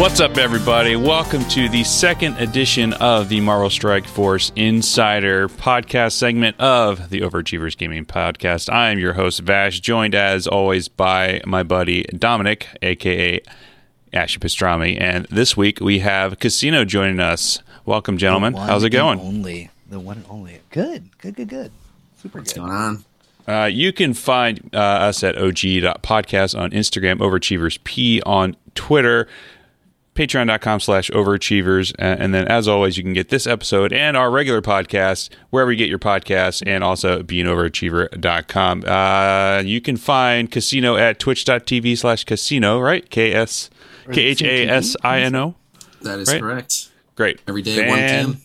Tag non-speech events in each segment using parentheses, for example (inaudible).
What's up, everybody? Welcome to the second edition of the Marvel Strike Force Insider podcast segment of the Overachievers Gaming Podcast. I am your host, Vash, joined as always by my buddy Dominic, aka Ashy Pastrami. And this week we have Khasino joining us. Welcome, gentlemen. How's it going? Only the one and only. Good, good, good, good. Super What's good. going on? Uh, you can find uh, us at og.podcast on Instagram, Overachievers P on Twitter, patreon.com slash overachievers. Uh, and then, as always, you can get this episode and our regular podcast wherever you get your podcasts and also beinoveraachiever.com. Uh, you can find Khasino at twitch.tv slash khasino, right? K S K H A S I N O. That is Right. correct. Great. Every day, 1 p.m.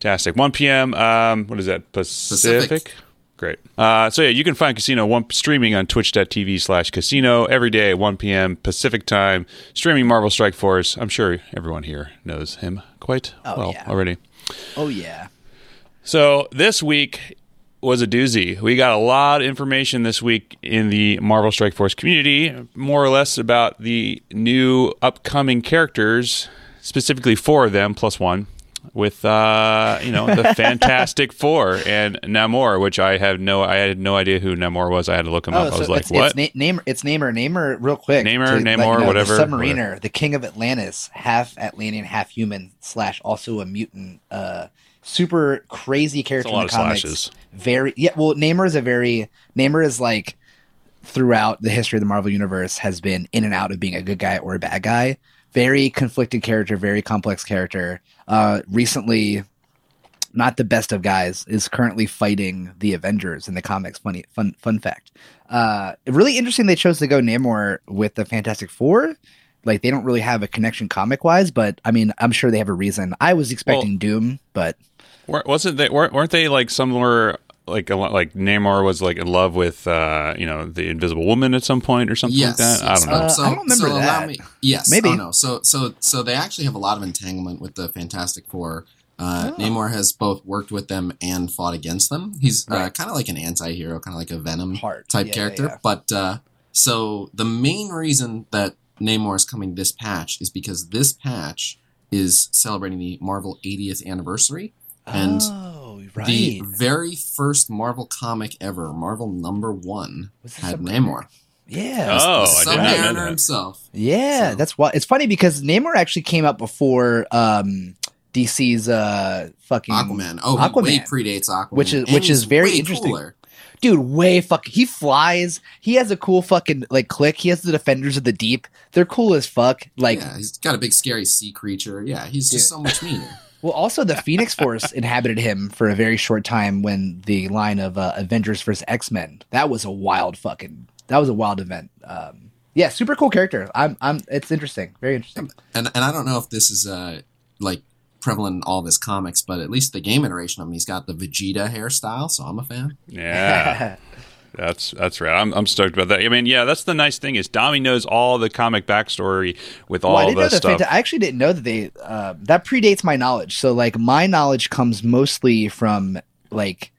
Fantastic. 1 p.m. Um, what is that? Pacific? Pacific. Great. Uh, so yeah, you can find Khasino one streaming on twitch.tv slash khasino every day at 1 p.m. Pacific time, streaming Marvel Strike Force. I'm sure everyone here knows him quite Oh, well yeah. already. Oh yeah. So this week was a doozy. We got a lot of information this week in the Marvel Strike Force community, more or less about the new upcoming characters, specifically four of them plus one, with uh, you know the (laughs) Fantastic Four and Namor, which I have no, I had no idea who Namor was. I had to look him up. I was like, Oh, it's, what? It's, na- name, it's Namer, Namer, real quick. Namer, to let you Namor, know, whatever, The submariner, the king of Atlantis, half Atlantean, half human, slash also a mutant. Uh, super crazy character It's a lot in the comics. slashes. Very yeah. Well, Namor is a very Namor is like throughout the history of the Marvel universe has been in and out of being a good guy or a bad guy. Very conflicted character, very complex character. Uh, recently, not the best of guys, is currently fighting the Avengers in the comics. Funny fun fun fact. Uh, really interesting. They chose to go Namor with the Fantastic Four. Like they don't really have a connection comic wise, but I mean, I'm sure they have a reason. I was expecting Doom, but Wasn't they? weren't weren't they like somewhere? Like a lot- like Namor was like in love with uh you know the Invisible Woman at some point or something Yes, like that. yes. I don't know. Uh, so, I don't remember so allow that. me. Yes, Maybe. Oh, no. So, so, so they actually have a lot of entanglement with the Fantastic Four. Uh, Oh. Namor has both worked with them and fought against them. He's uh, Right. kind of like an anti-hero, kind of like a Venom Heart. type Yeah, character. yeah, yeah. But uh, so the main reason that Namor is coming this patch is because this patch is celebrating the Marvel 80th anniversary. And oh, right. The very first Marvel comic ever, Marvel number one, had a- Namor. Yeah. Oh, the I did not know Submariner that. himself. Yeah, So- that's why it's funny because Namor actually came out before um DC's uh fucking Aquaman. Oh, Aquaman. he way predates Aquaman, Which is- And which is very interesting. cooler. Dude, way fucking he flies. He has a cool fucking like click. He has the Defenders of the Deep. They're cool as fuck. Like yeah, he's got a big scary sea creature. Yeah, he's just Dude. so much meaner. (laughs) well also the Phoenix Force (laughs) inhabited him for a very short time when the line of uh, Avengers vs. X-Men. That was a wild fucking that was a wild event. Um yeah, super cool character. I'm I'm it's interesting. Very interesting. and and I don't know if this is uh like prevalent in all of his comics, but at least the game iteration of him, he's got the Vegeta hairstyle, so I'm a fan. Yeah. (laughs) That's that's right. I'm I'm stoked about that. I mean, yeah, that's the nice thing is Dami knows all the comic backstory with all Well, the stuff. Fanta- I actually didn't know that they uh, that predates my knowledge. So like my knowledge comes mostly from like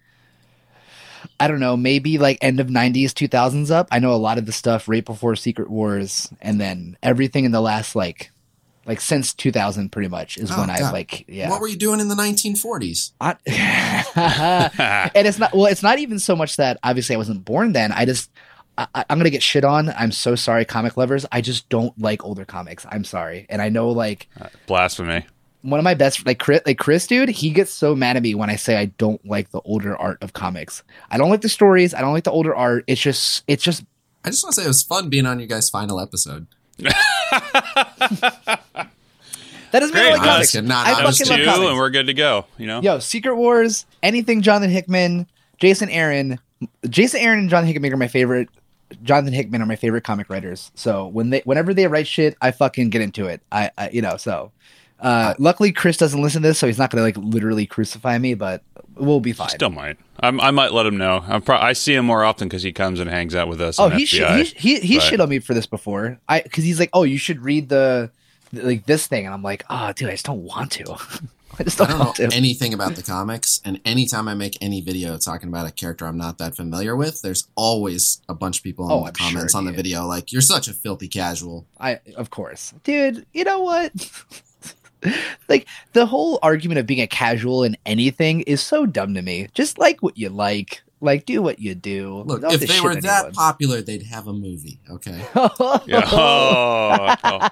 I don't know, maybe like end of '90s, 2000s up. I know a lot of the stuff right before Secret Wars, and then everything in the last like like since 2000, pretty much is Oh, when I like yeah. What were you doing in the 1940s? I- (laughs) and it's not well it's not even so much that obviously i wasn't born then. I just I, I- i'm gonna get shit on. I'm so sorry comic lovers. I just don't like older comics. I'm sorry. And i know like uh, Blasphemy. one of my best like chris, like chris dude he gets so mad at me when i say i don't like the older art of comics. I don't like the stories. I don't like the older art. It's just it's just I just want to say it was fun being on your guys' final episode. That doesn't mean i Great. like No, comics that's good. No, i no, That was fucking two, love comics and we're good to go. You know. Yo, Secret Wars, anything Jonathan Hickman, Jason Aaron, Jason Aaron and Jonathan Hickman are my favorite. Jonathan Hickman are my favorite comic writers. So when they, whenever they write shit, I fucking get into it. I, I you know, so. Uh, luckily, Chris doesn't listen to this, so he's not gonna like literally crucify me. But we'll be fine. Still might. I'm, I might let him know. I'm pro- I see him more often because he comes and hangs out with us. oh, on he shit, FBI. he he, he but- shit on me for this before. I because he's like, oh, you should read the like this thing, and I'm like, oh, dude, I just don't want to. (laughs) I just don't, don't know want to. anything about the comics, and anytime I make any video talking about a character I'm not that familiar with, there's always a bunch of people in Oh, the I'm sure, comments on the video like, "You're such a filthy casual." I of course, dude. You know what? (laughs) like the whole argument of being a casual in anything is so dumb to me. Just like what you like, like do what you do. Look, Don't if they were on that anyone. popular, they'd have a movie. Okay, (laughs) Yeah. Oh, oh.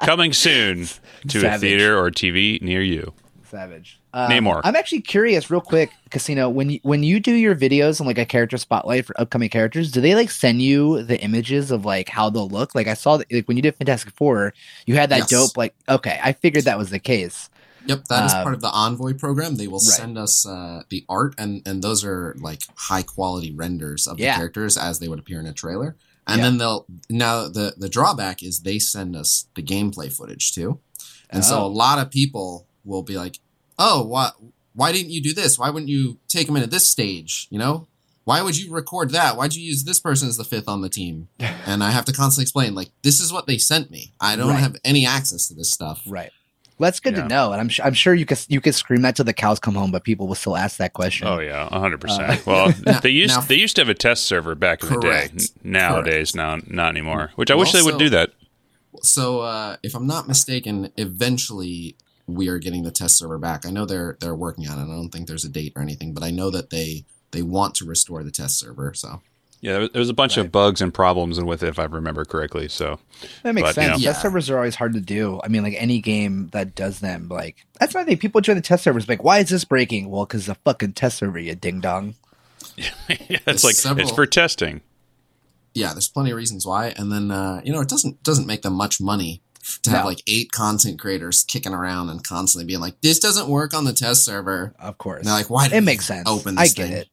(laughs) coming soon to a theater or TV near you. Savage. Um, Name more. I'm actually curious, real quick, Khasino. When you when you do your videos and like a character spotlight for upcoming characters, do they like send you the images of like how they'll look? Like I saw that like when you did Fantastic Four, you had that Yes. dope. Like okay, I figured that was the case. Yep, that is Um, part of the Envoy program. They will right. send us uh, the art, and and those are like high quality renders of the characters as they would appear in a trailer. And Yeah. then they'll now the the drawback is they send us the gameplay footage too, and so Oh. a lot of people will be like, "Oh, why why didn't you do this? Why wouldn't you take them into this stage? You know." Why would you record that? Why'd you use this person as the fifth on the team? (laughs) And I have to constantly explain, like, this is what they sent me. I don't Right. have any access to this stuff. Right. Well, that's good Yeah. to know, and I'm su- I'm sure you could you could scream that till the cows come home, but people will still ask that question. Oh yeah, hundred Uh, percent. Well, (laughs) Now- they used now- they used to have a test server back in the day. Correct. N- Nowadays, now not anymore. Which I Well, wish they would so- do that. So, uh, if I'm not mistaken, eventually we are getting the test server back. I know they're they're working on it. I don't think there's a date or anything, but I know that they they want to restore the test server. So, Yeah, there was, there was a bunch Right. of bugs and problems and with it, if I remember correctly. So That makes But, you sense. know. Test servers are always hard to do. I mean, like any game that does them, like that's why they people join the test servers. Like, why is this breaking? Well, because the fucking test server, you ding dong. (laughs) yeah, it's There's like several- it's for testing. yeah, there's plenty of reasons why. And then uh, you know, it doesn't doesn't make them much money to have like eight content creators kicking around and constantly being like, "This doesn't work on the test server." Of course, And they're like, "Why?" did it we makes sense. Open. I This get thing? it.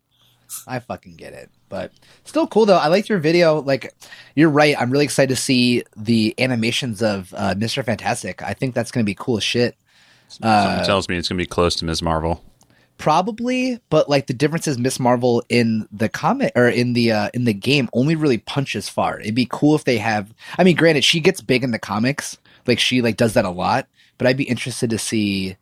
I fucking get it. But still cool though. I liked your video. Like, you're right. I'm really excited to see the animations of uh, Mr. Fantastic. I think that's gonna be cool as shit. Something Uh, tells me it's gonna be close to Ms. Marvel. Probably but like the difference is miss marvel in the comic or in the uh in the game only really punches far. It'd be cool if they have i mean granted she gets big in the comics. Like she like does that a lot but i'd be interested to see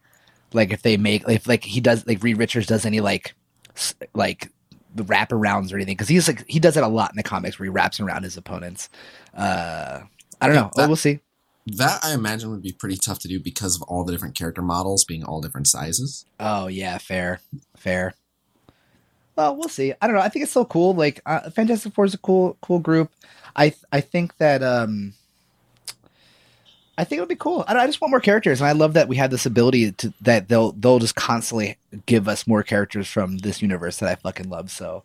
like if they make if like he does like reed richards does any like s- like the wraparounds or anything because he's like he does it a lot in the comics where he wraps around his opponents. Uh i don't know. Oh, That- we'll see That I imagine would be pretty tough to do because of all the different character models being all different sizes. Oh yeah, fair, fair. Well, we'll see. I don't know. I think it's still cool. Like, uh, Fantastic Four is a cool, cool group. I I think that um, I think it'll be cool. I, don't, I just want more characters, and I love that we have this ability to that they'll they'll just constantly give us more characters from this universe that I fucking love. So,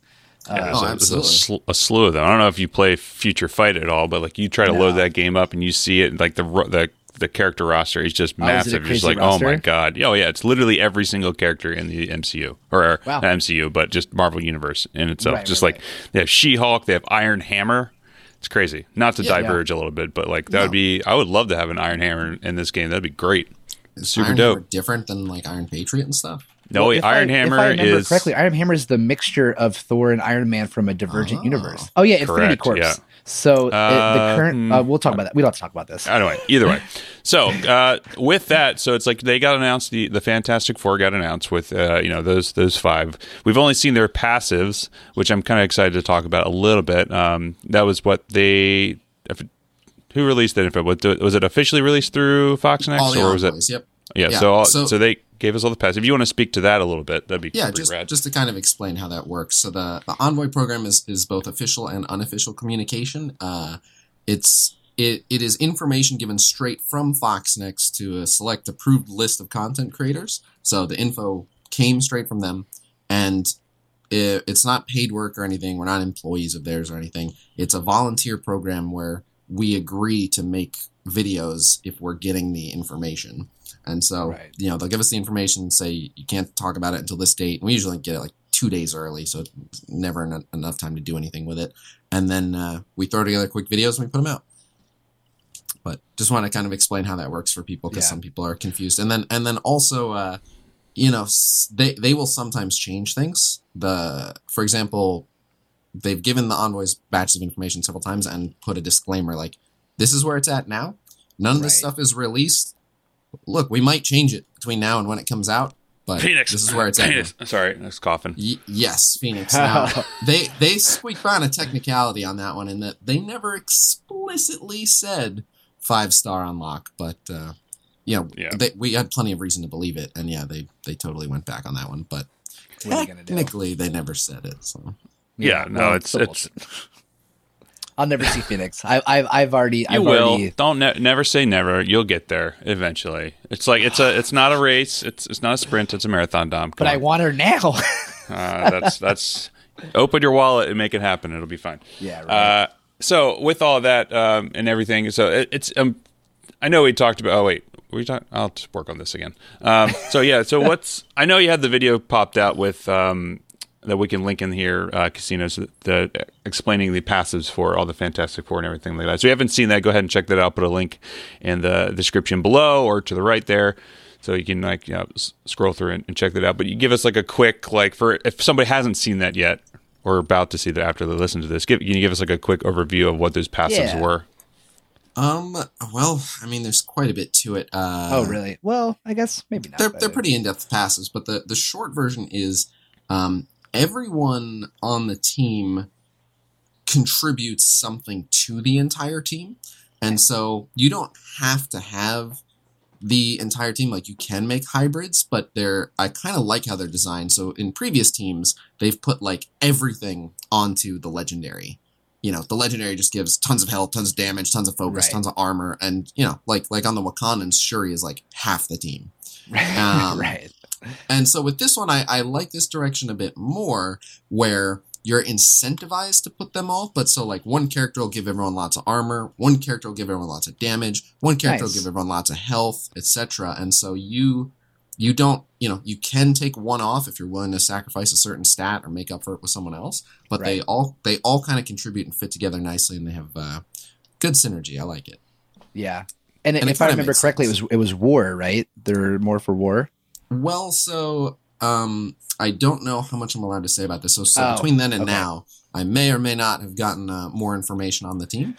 Yeah, uh, there's, Oh, a, there's a, sl- a slew of them. I don't know if you play Future Fight at all, but like you try to No. load that game up and you see it, like the ro- the the character roster is just Oh, is massive. You're just crazy like, oh my god, oh yeah, it's literally every single character in the MCU or Wow. not MCU, but just Marvel Universe in itself. Right, just right, like they have She Hulk, they have Iron Hammer. It's crazy. Not to Yeah. diverge a little bit, but like that No. would be. I would love to have an Iron Hammer in this game. That'd be great. Is Super Iron dope. Hammer different than like Iron Patriot and stuff? No, well, Iron I, Hammer if I remember is correctly. Iron Hammer is the mixture of Thor and Iron Man from a Divergent Oh. universe. Oh yeah, Infinity Correct, Corps. yeah. So uh, the current. hmm. Uh, we'll talk about that. We don't have to talk about this. Anyway, either way. So uh, with that, so it's like they got announced. The the Fantastic Four got announced with uh, you know those those five. We've only seen their passives, which I'm kind of excited to talk about a little bit. Um, that was what they. If, who released it? If it was, was it officially released through FoxNext, or was it? Yep. Yeah, Yeah, So, all, so so- they gave us all the pass. If you want to speak to that a little bit, that'd be Yeah, just rad. just to kind of explain how that works. So the, the Envoy program is is both official and unofficial communication. Uh, it's it, it is information given straight from FoxNext to a select approved list of content creators. So the info came straight from them, and it, it's not paid work or anything. We're not employees of theirs or anything. It's a volunteer program where we agree to make videos if we're getting the information. And so, Right. you know, they'll give us the information, say you can't talk about it until this date. And we usually get it like two days early, so it's never en- enough time to do anything with it. And then uh, we throw together quick videos and we put them out. But just want to kind of explain how that works for people because Yeah. some people are confused. And then and then also, uh, you know, they they will sometimes change things. The for example, they've given the envoys batches of information several times and put a disclaimer like, "This is where it's at now. None of this stuff is released." Look, we might change it between now and when it comes out, but Phoenix. this is where it's Phoenix. at. Sorry, I was coughing. Y- yes, Phoenix. (laughs) Now, they they squeaked by on a technicality on that one in that they never explicitly said five star unlock, but uh, you know, Yeah. they, we had plenty of reason to believe it, and yeah, they they totally went back on that one, but What are you gonna do? technically they never said it. So Yeah, no, well, it's so it's I'll never see Phoenix. I, I've I've already you I've will. already Don't ne- never say never. You'll get there eventually. It's like it's a (sighs) it's not a race. It's it's not a sprint. It's a marathon, Dom. Come but I want her now. (laughs) Uh, that's that's open your wallet and make it happen. It'll be fine. Yeah, right. Uh, so with all that um, and everything, so it, it's um, I know we talked about. Oh wait, we talked. I'll just work on this again. Um, so yeah, so (laughs) what's I know you had the video popped out with um, that we can link in here, uh, Khasino's, the explaining the passives for all the Fantastic Four and everything like that. So if you haven't seen that, go ahead and check that out. Put a link in the description below or to the right there. So you can like you know, s- scroll through and, and check that out. But you give us like a quick like for if somebody hasn't seen that yet or about to see that after they listen to this, give can you give us like a quick overview of what those passives Yeah. were? um, well, I mean, there's quite a bit to it. Uh, oh really? Well, I guess maybe not. they're they're pretty in depth passes, but the the short version is um, everyone on the team contributes something to the entire team, and so you don't have to have the entire team. Like you can make hybrids but they're i kind of like how they're designed. So in previous teams they've put like everything onto the legendary. You know the legendary just gives tons of health tons of damage tons of focus Right. tons of armor and you know like like on the wakandans shuri is like half the team. (laughs) Um, right. And so with this one, I, I like this direction a bit more, where you're incentivized to put them all. But so like one character will give everyone lots of armor, one character will give everyone lots of damage, one character Nice. will give everyone lots of health, etc. And so you you don't you know you can take one off if you're willing to sacrifice a certain stat or make up for it with someone else. But they all they all kind of contribute and fit together nicely, and they have uh, good synergy. I like it. Yeah. And, And if I remember correctly, sense. it was it was war, right? They're more for war. Well, so um, I don't know how much I'm allowed to say about this. So, so Oh, between then and okay. now, I may or may not have gotten uh, more information on the team.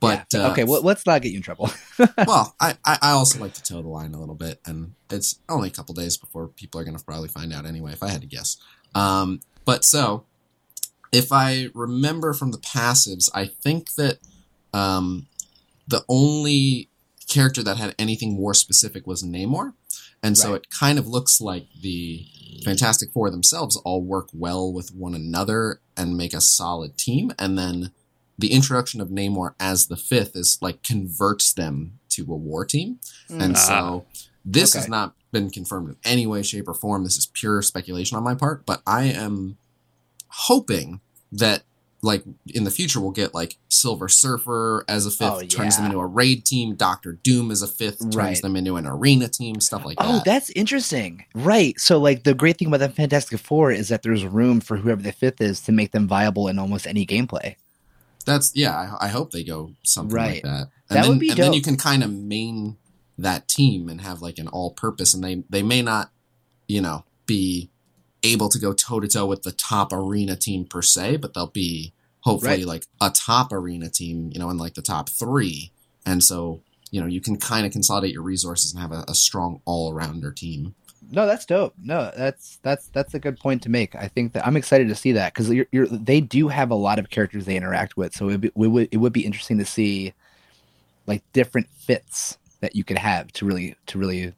But Yeah. uh, okay, well, let's not get you in trouble. (laughs) well, I, I also like to toe the line a little bit, and it's only a couple days before people are going to probably find out anyway. If I had to guess, um, but so if I remember from the passives, I think that um, the only character that had anything more specific was Namor, and so Right. it kind of looks like the Fantastic Four themselves all work well with one another and make a solid team, and then the introduction of Namor as the fifth is like converts them to a war team. And Ah. so this has not been confirmed in any way, shape, or form. This is pure speculation on my part, but I am hoping that like in the future we'll get like Silver Surfer as a fifth, Oh, turns them into a raid team, Doctor Doom as a fifth, turns Right. them into an arena team, stuff like Oh, that. Oh, that's interesting. Right. So, like, the great thing about the Fantastic Four is that there's room for whoever the fifth is to make them viable in almost any gameplay. That's yeah. I, I hope they go something like Right. that. And That then, would be and then you can kind of main that team and have like an all-purpose, and they they may not, you know, be able to go toe to toe with the top arena team per se, but they'll be hopefully Right. like a top arena team, you know, in like the top three, and so you know you can kind of consolidate your resources and have a, a strong all-rounder team. No, that's dope. No, that's that's that's a good point to make. I think that I'm excited to see that because you're, you're, they do have a lot of characters they interact with, so it be, would it would be interesting to see like different fits that you could have to really to really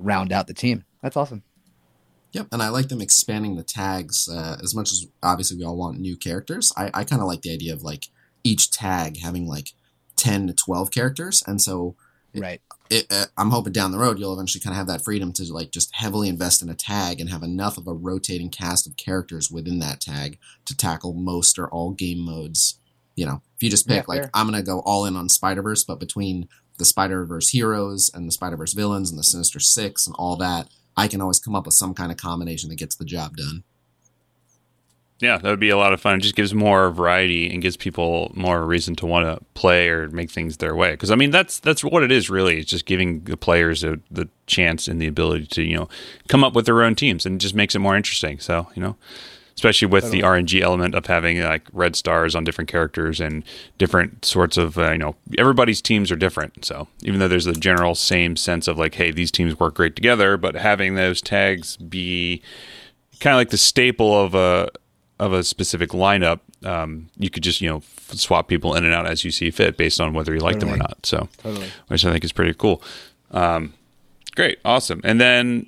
round out the team. That's awesome. Yep, and I like them expanding the tags uh, as much as obviously we all want new characters. I, I kind of like the idea of like each tag having like ten to twelve characters, and so Right. it, uh, I'm hoping down the road you'll eventually kind of have that freedom to like just heavily invest in a tag and have enough of a rotating cast of characters within that tag to tackle most or all game modes. You know, if you just pick Yeah, like fair. I'm gonna go all in on Spider Verse, but between the Spider Verse heroes and the Spider Verse villains and the Sinister Six and all that, I can always come up with some kind of combination that gets the job done. Yeah, that would be a lot of fun. It just gives more variety and gives people more reason to want to play or make things their way. Because I mean, that's that's what it is really. It's just giving the players a, the chance and the ability to you know come up with their own teams, and it just makes it more interesting. So you know, especially with the RNG element of having like red stars on different characters and different sorts of uh, you know everybody's teams are different. So even though there's the general same sense of like, hey, these teams work great together, but having those tags be kind of like the staple of a of a specific lineup, um, you could just you know swap people in and out as you see fit based on whether you like totally. them or not. So, totally. which I think is pretty cool. Um, great, awesome. And then,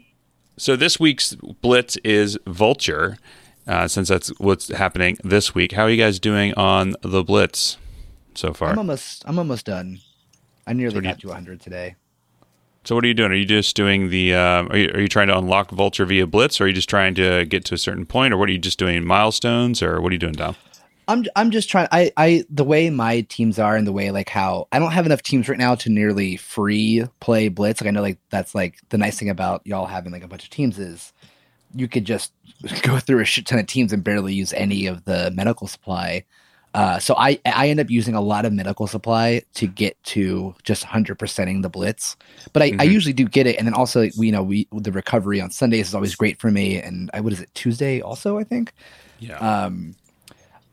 so this week's blitz is Vulture. Uh, since that's what's happening this week, how are you guys doing on the blitz so far? I'm almost, I'm almost done. I nearly so got you, to 100 today. So what are you doing? Are you just doing the? Uh, are, you, are you trying to unlock Vulture via Blitz, or are you just trying to get to a certain point, or what are you just doing milestones, or what are you doing, Dom? I'm I'm just trying. I I the way my teams are, and the way like how I don't have enough teams right now to nearly free play Blitz. Like I know like that's like the nice thing about y'all having like a bunch of teams is you could just (laughs) go through a shit ton of teams and barely use any of the medical supply. Uh, so I I end up using a lot of medical supply to get to just 100%ing the blitz, but I, mm-hmm. I usually do get it, and then also you know we the recovery on Sundays is always great for me, and I what is it Tuesday also I think. Yeah. Um,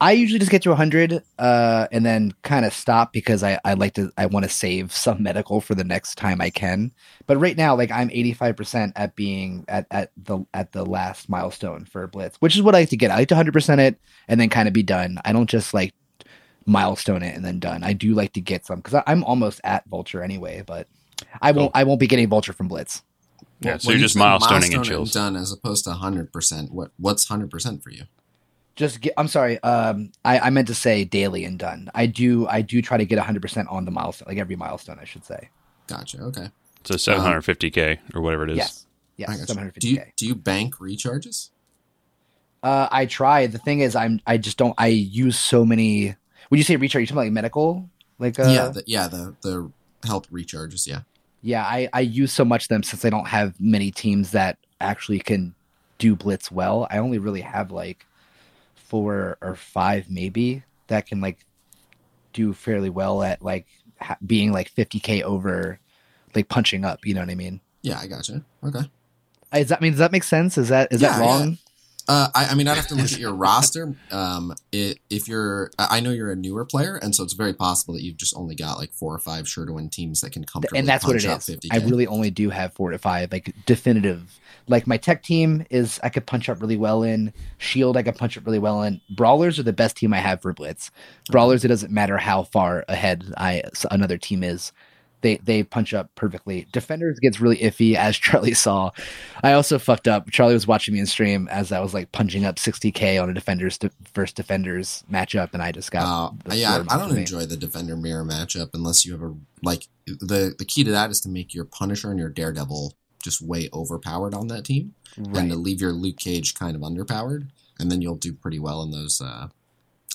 I usually just get to 100 uh, and then kind of stop because I, I like to I want to save (laughs) some medical for the next time I can. But right now, like I'm 85% at being at, at the at the last milestone for Blitz, which is what I like to get. I like to 100% it and then kind of be done. I don't just like milestone it and then done. I do like to get some because I'm almost at Vulture anyway, but I won't I won't be getting Vulture from Blitz. Yeah, so you're just milestoning milestone and chills. done as opposed to 100%. What what's 100% for you? Just get i'm sorry um I, I meant to say daily and done. I do i do try to get 100% on the milestone like every milestone i should say. Gotcha. Okay. So 750k um, or whatever it is. Yes. Yes 750k do you, do you bank recharges? Uh i try. The thing is i'm i just don't i use so many would you say recharge You're talking about like medical? Like uh, yeah the, yeah the the health recharges yeah. Yeah i i use so much of them since i don't have many teams that actually can do blitz well. I only really have like four or five maybe that can like do fairly well at like ha- being like 50k over like punching up you know what i mean? Yeah i gotcha. Okay. Is that I mean does that make sense? Is that is yeah, that wrong. Uh, I, I, mean, I'd have to look at (laughs) your roster. Um, it, if you're, I know you're a newer player, and so it's very possible that you've just only got like four or five sure to win teams that can comfortably and that's what it is. 50K. I really only do have four to five like definitive like my tech team is I could punch up really well in. Shield I could punch up really well in. Brawlers are the best team I have for Blitz. Brawlers it doesn't matter how far ahead I another team is. They they punch up perfectly. Defenders gets really iffy (laughs) as Charlie saw. I also fucked up. Charlie was watching me in stream as I was like punching up 60k on a defenders to first defenders matchup, and I just got. Uh, yeah, I, I don't enjoy the defender mirror matchup unless you have a like the the key to that is to make your Punisher and your Daredevil just way overpowered on that team, right. and to leave your Luke Cage kind of underpowered, and then you'll do pretty well in those uh,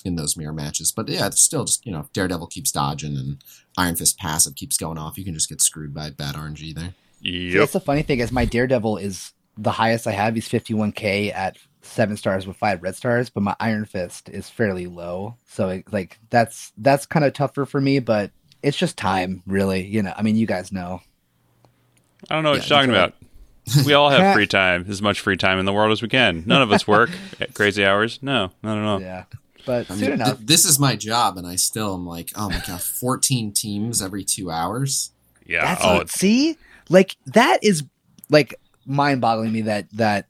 in those mirror matches. But yeah, it's still just you know Daredevil keeps dodging and Iron Fist passive keeps going off. You can just get screwed by bad RNG there. Yep. That's the funny thing is my Daredevil is the highest I have. He's 51k at seven stars with five red stars, but my Iron Fist is fairly low. So it, like that's that's kind of tougher for me, but it's just time, really. You know, I mean, you guys know. I don't know what yeah, you're talking about. We all have (laughs) free time, as much free time in the world as we can. None of us work (laughs) (laughs) at crazy hours. No, no, no, no. Yeah, but I soon mean, enough. Th- this is my job, and I still am like, oh my god, 14 teams every two hours. Yeah. That's oh, see, like that is like mind-boggling me that that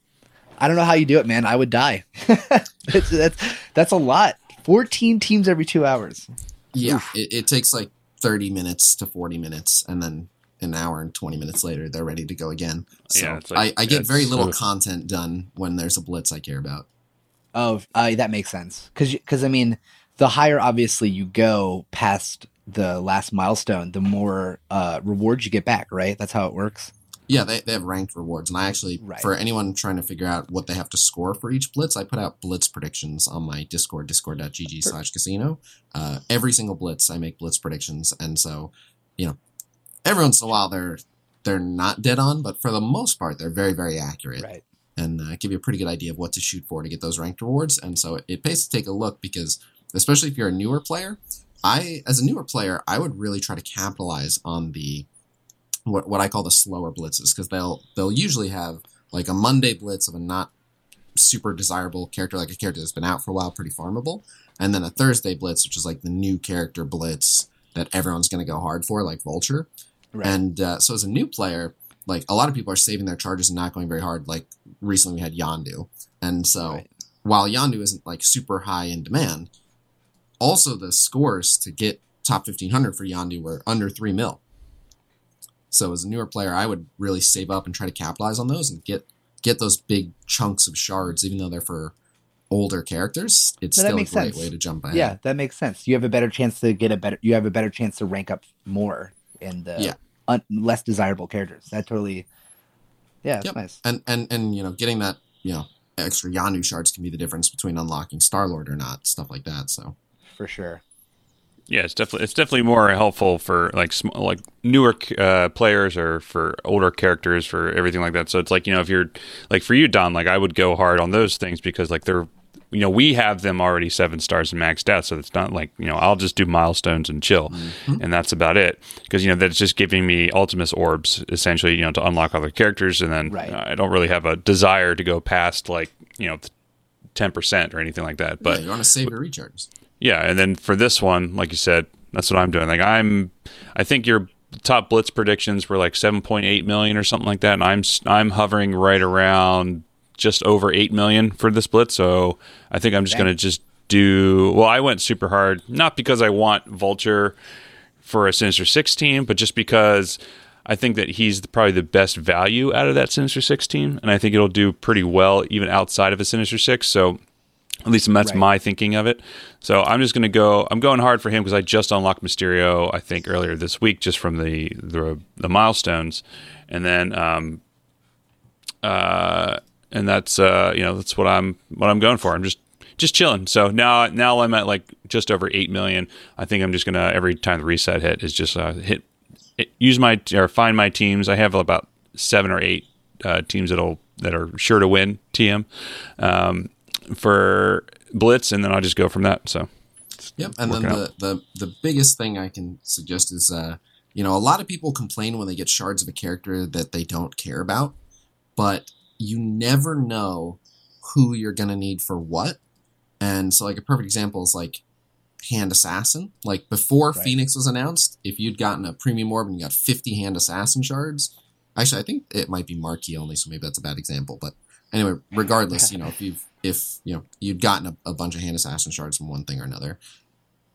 I don't know how you do it, man. I would die. (laughs) that's, that's that's a lot. 14 teams every two hours. Yeah, it, it takes like 30 minutes to 40 minutes, and then an hour and 20 minutes later they're ready to go again so yeah, like, I, I, get very little so... content done when there's a blitz i care about oh uh, that makes sense because because i mean the higher obviously you go past the last milestone the more uh, rewards you get back right that's how it works yeah they, they have ranked rewards and i actually right. for anyone trying to figure out what they have to score for each blitz i put out blitz predictions on my discord discord.gg slash khasino uh, every single blitz i make blitz predictions and so you know every once in a while they're they're not dead on, but for the most part they're very very accurate. Right. And uh, give you a pretty good idea of what to shoot for to get those ranked rewards. And so it, it pays to take a look because, especially if you're a newer player, I as a newer player I would really try to capitalize on the what what I call the slower blitzes because they'll they'll usually have like a Monday blitz of a not super desirable character, like a character that's been out for a while, pretty farmable. And then a Thursday Blitz, which is like the new character Blitz that everyone's going to go hard for, like Vulture. Right. And uh, so as a new player, like a lot of people are saving their charges and not going very hard. Like recently we had Yondu, And so Right. while Yondu isn't like super high in demand, also the scores to get top 1500 for Yandu were under 3 mil. So as a newer player, I would really save up and try to capitalize on those and get get those big chunks of shards, even though they're for older characters. It's that still a great sense. way to jump ahead. Yeah, that makes sense. You have a better chance to get a better. You have a better chance to rank up more in the Yeah. Un, less desirable characters. That totally. Yeah, that's Yep. nice. and and and you know getting that you know extra Yondu shards can be the difference between unlocking Star Lord or not, stuff like that. So For sure. Yeah, it's definitely it's definitely more helpful for like sm- like newer uh, players or for older characters for everything like that. So it's like you know if you're like for you Dom, like I would go hard on those things because like they're you know we have them already seven stars and maxed out, so it's not like you know I'll just do milestones and chill, and that's about it because you know that's just giving me Ultimus orbs essentially you know to unlock other characters, and then Right. uh, I don't really have a desire to go past like you know ten percent or anything like that, but yeah, you want to save your recharges. yeah, and then for this one, like you said, that's what I'm doing. Like I'm, I think your top blitz predictions were like 7.8 million or something like that, and I'm I'm hovering right around just over 8 million for this blitz. So I think I'm just Dang. gonna just do. Well, I went super hard, not because I want Vulture for a Sinister Six team, but just because. I think that he's probably the best value out of that Sinister Six team, and I think it'll do pretty well even outside of a Sinister Six. So at least that's Right. my thinking of it. So I'm just going to go. I'm going hard for him because I just unlocked Mysterio. I think earlier this week, just from the the, the milestones, and then um, uh, and that's uh, you know that's what I'm what I'm going for. I'm just just chilling. So now now I'm at like just over eight million. I think I'm just gonna every time the reset hit is just uh, hit it, use my or find my teams. I have about seven or eight uh, teams that'll that are sure to win TM um, for Blitz, and then I'll just go from that. So Yep. And then the, the the biggest thing I can suggest is uh you know, a lot of people complain when they get shards of a character that they don't care about, but you never know who you're gonna need for what. And so like a perfect example is like Hand Assassin. Like before Right. Phoenix was announced, if you'd gotten a premium orb and you got 50 Hand Assassin shards, actually I think it might be marquee only, so maybe that's a bad example. But anyway, (laughs) regardless, you know, if you've if you know you'd gotten a, a bunch of hand assassin shards from one thing or another,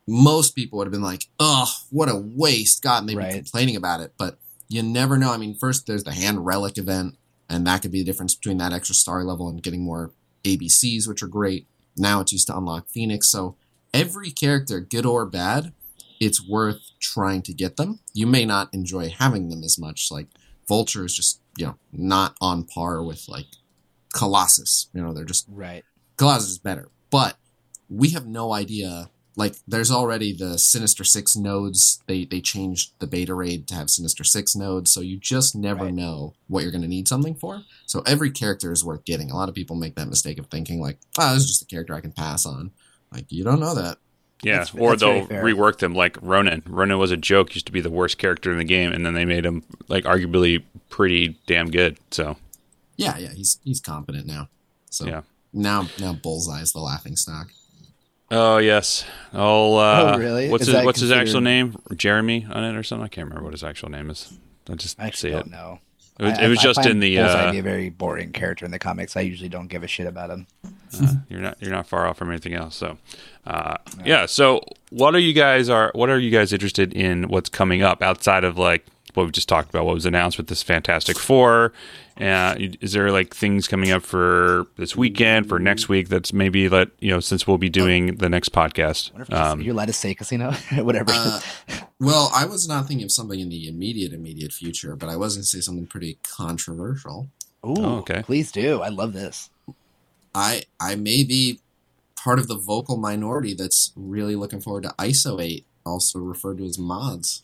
most people would have been like, "Oh, what a waste!" God, and they'd Right. be complaining about it. But you never know. I mean, first there's the hand relic event, and that could be the difference between that extra star level and getting more ABCs, which are great. Now it's used to unlock Phoenix. So every character, good or bad, it's worth trying to get them. You may not enjoy having them as much. Like Vulture is just you know not on par with like Colossus. You know, they're just Right. Colossus is better, but we have no idea. Like, there's already the Sinister Six nodes. They they changed the beta raid to have Sinister Six nodes, so you just never Right. know what you're going to need something for. So every character is worth getting. A lot of people make that mistake of thinking like, "Oh, this is just a character I can pass on." Like, you don't know that. yeah, That's- or that's they'll rework them like Ronan. Ronan was a joke, used to be the worst character in the game, and then they made him like arguably pretty damn good. So Yeah, yeah, he's he's competent now. So Yeah. now now Bullseye is the laughing stock. Oh yes. Oh, uh, Oh, really? What's Is his What's his actual name? Jeremy on it or something? I can't remember what his actual name is. I just I see it. don't know. It was, I- it was I just in the. Uh, a very boring character in the comics. I usually don't give a shit about him. uh, you're not you're not far off from anything else. So, uh, yeah. So, what are you guys are what are you guys interested in? What's coming up outside of like what we just talked about? What was announced with this Fantastic Four? Uh, is there like things coming up for this weekend for next week? That's maybe let you know since we'll be doing the next podcast. Wonder if it's- Um, you're allowed to say Khasino, (laughs) whatever. Uh, well, I was not thinking of something in the immediate immediate future, but I was going to say something pretty controversial. Ooh, oh, okay. Please do. I love this. I I may be part of the vocal minority that's really looking forward to ISO 8, also referred to as mods.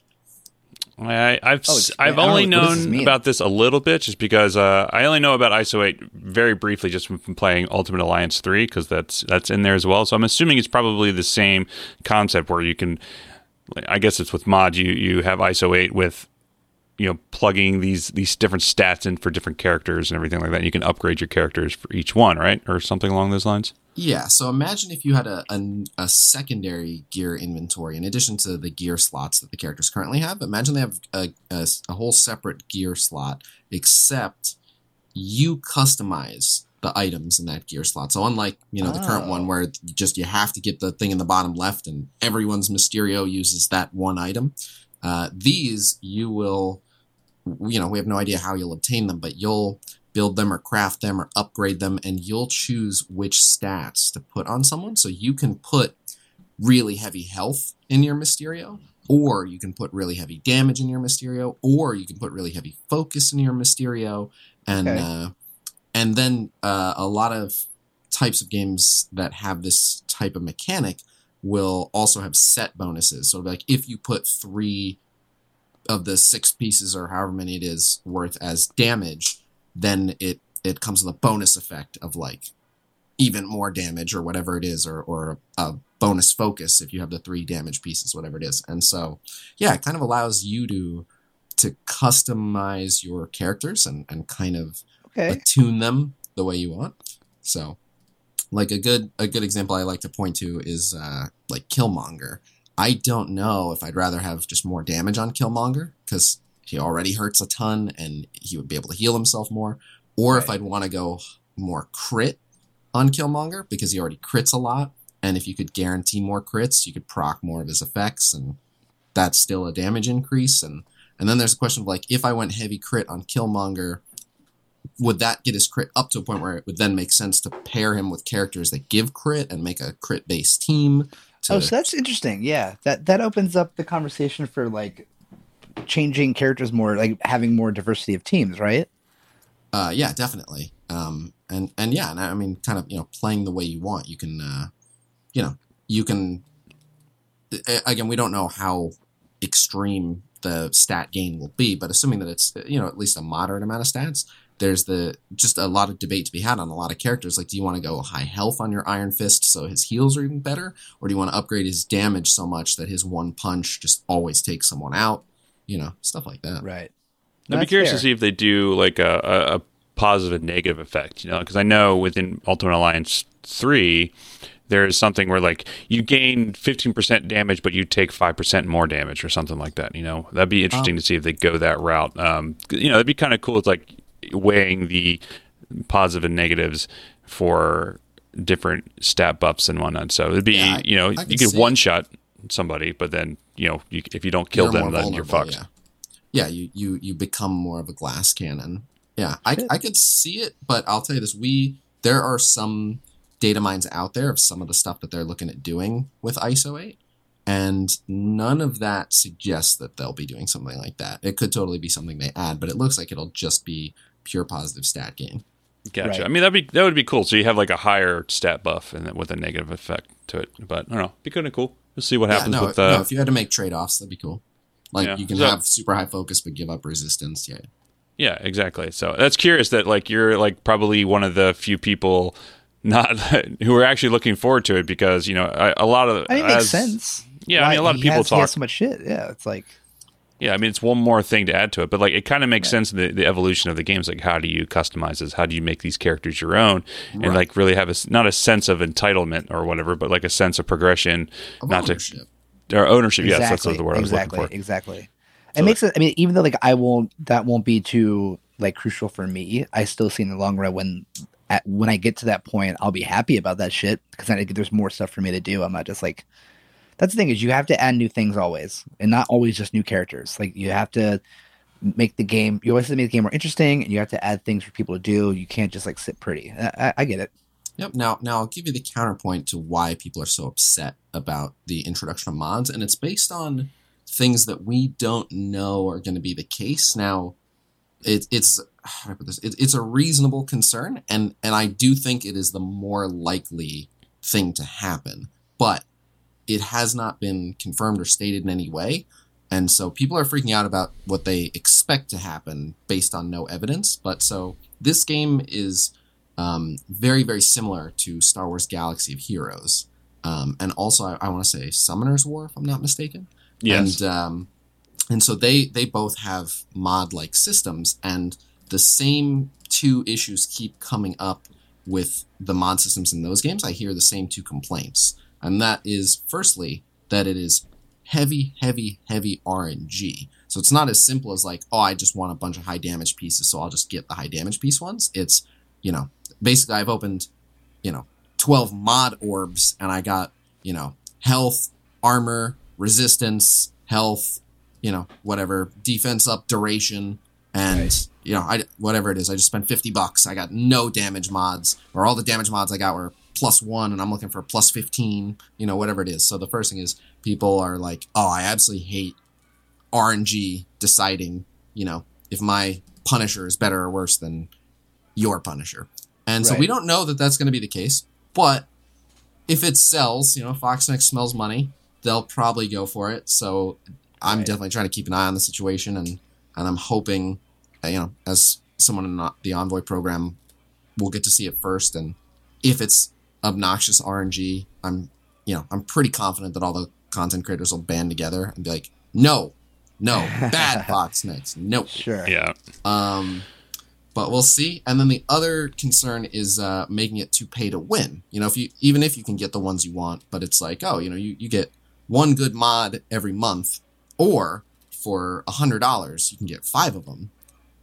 I, I've Oh, I've I only know this known about this a little bit, just because uh, I only know about ISO eight very briefly, just from from playing Ultimate Alliance three, because that's that's in there as well. So I'm assuming it's probably the same concept where you can, I guess it's with mods. You you have ISO eight with you know plugging these these different stats in for different characters and everything like that. And You can upgrade your characters for each one, right, or something along those lines. Yeah, so imagine if you had a, a, a, secondary gear inventory in addition to the gear slots that the characters currently have. Imagine they have a, a, a whole separate gear slot, except you customize the items in that gear slot. So unlike you know the oh. current one where just you have to get the thing in the bottom left and everyone's Mysterio uses that one item, uh, these you will, you know, we have no idea how you'll obtain them, but you'll build them or craft them or upgrade them, and you'll choose which stats to put on someone. So you can put really heavy health in your Mysterio, or you can put really heavy damage in your Mysterio, or you can put really heavy focus in your Mysterio, and okay. uh, and then uh, a lot of types of games that have this type of mechanic will also have set bonuses. So like if you put three of the six pieces or however many it is worth as damage, then it it comes with a bonus effect of like even more damage or whatever it is, or or a bonus focus if you have the three damage pieces, whatever it is. And so yeah, it kind of allows you to to customize your characters and, and kind of okay. tune them the way you want. So like a good a good example I like to point to is uh, like Killmonger. I don't know if I'd rather have just more damage on Killmonger because he already hurts a ton and he would be able to heal himself more, or right. if I'd want to go more crit on Killmonger because he already crits a lot, and if you could guarantee more crits, you could proc more of his effects, and that's still a damage increase. And and then there's a question of like if I went heavy crit on Killmonger would that get his crit up to a point where it would then make sense to pair him with characters that give crit and make a crit based team? Oh, to... Oh, so that's interesting. Yeah, that that opens up the conversation for like changing characters more, like having more diversity of teams, right? Uh, yeah, definitely. Um, and and yeah, and I mean, kind of you know, playing the way you want. You can, uh, you know, you can. Again, we don't know how extreme the stat gain will be, but assuming that it's you know at least a moderate amount of stats, there's the just a lot of debate to be had on a lot of characters. Like, do you want to go high health on your Iron Fist so his heals are even better, or do you want to upgrade his damage so much that his one punch just always takes someone out? You know, stuff like that. Right. I'd be curious fair. to see if they do like a, a, a positive and negative effect. You know, because I know within Ultimate Alliance three, there is something where like you gain 15% damage but you take 5% more damage or something like that you know that'd be interesting um, to see if they go that route um, you know that'd be kind of cool it's like weighing the positive and negatives for different stat buffs and whatnot. So it'd be, yeah, you know, you could one shot somebody, but then, you know, you, if you don't kill you're them, then you're fucked. Yeah. yeah, you, you, you become more of a glass cannon. Yeah, I, I could see it, but I'll tell you this: we there are some data mines out there of some of the stuff that they're looking at doing with ISO eight, and none of that suggests that they'll be doing something like that. It could totally be something they add, but it looks like it'll just be pure positive stat gain. Gotcha. Right. I mean, that'd be that would be cool. So you have like a higher stat buff and with a negative effect to it. But I don't know, be kind of cool. We'll see what yeah, happens no, with. Uh, no, if you had to make trade offs, that'd be cool. Like yeah. you can so, have super high focus but give up resistance. Yeah. Yeah, exactly. So that's curious that like you're like probably one of the few people not (laughs) who are actually looking forward to it because you know a, a lot of I mean, it makes sense. Yeah, Why, I mean a lot of people has, talk so much shit. Yeah, it's like yeah, I mean it's one more thing to add to it, but like it kind of makes right. sense in the, the evolution of the games. Like, how do you customize this? How do you make these characters your own, and right. like really have a not a sense of entitlement or whatever, but like a sense of progression, of not ownership. to or ownership. Exactly. Yes, that's the word exactly. I was looking for. Exactly. It makes it. I mean, even though like I won't, that won't be too like crucial for me. I still see in the long run when at, when I get to that point, I'll be happy about that shit because then I think there's more stuff for me to do. I'm not just like that's the thing is you have to add new things always, and not always just new characters. Like you have to make the game. You always have to make the game more interesting, and you have to add things for people to do. You can't just like sit pretty. I, I get it. Yep. Now, now I'll give you the counterpoint to why people are so upset about the introduction of mods, and it's based on things that we don't know are going to be the case. Now, it, it's how I put this? It, it's a reasonable concern, and and I do think it is the more likely thing to happen. But it has not been confirmed or stated in any way. And so people are freaking out about what they expect to happen based on no evidence. But so this game is um, very, very similar to Star Wars Galaxy of Heroes. Um, and also, I, I want to say Summoner's War, if I'm not mistaken. Yes. And um, and so they they both have mod like systems and the same two issues keep coming up with the mod systems in those games i hear the same two complaints and that is firstly that it is heavy heavy heavy rng so it's not as simple as like oh i just want a bunch of high damage pieces so i'll just get the high damage piece ones it's you know basically i've opened you know 12 mod orbs and i got you know health armor resistance health you know, whatever defense up, duration, and Right. you know, I whatever it is. I just spent fifty bucks. I got no damage mods, or all the damage mods I got were plus one, and I'm looking for plus fifteen. You know, whatever it is. So the first thing is people are like, "Oh, I absolutely hate RNG deciding, you know, if my Punisher is better or worse than your Punisher." And so we don't know that that's going to be the case, but if it sells, you know, FoxNext smells money, they'll probably go for it. So I'm Right. definitely trying to keep an eye on the situation, and and I'm hoping, uh, you know, as someone in the Envoy program, we'll get to see it first. And if it's obnoxious RNG, I'm, you know, I'm pretty confident that all the content creators will band together and be like, no, no, bad (laughs) FoxNext, no. Sure. Yeah. Um, but we'll see. And then the other concern is uh, making it to pay to win. You know, if you even if you can get the ones you want, but it's like, oh, you know, you, you get one good mod every month, or for a hundred dollars you can get five of them.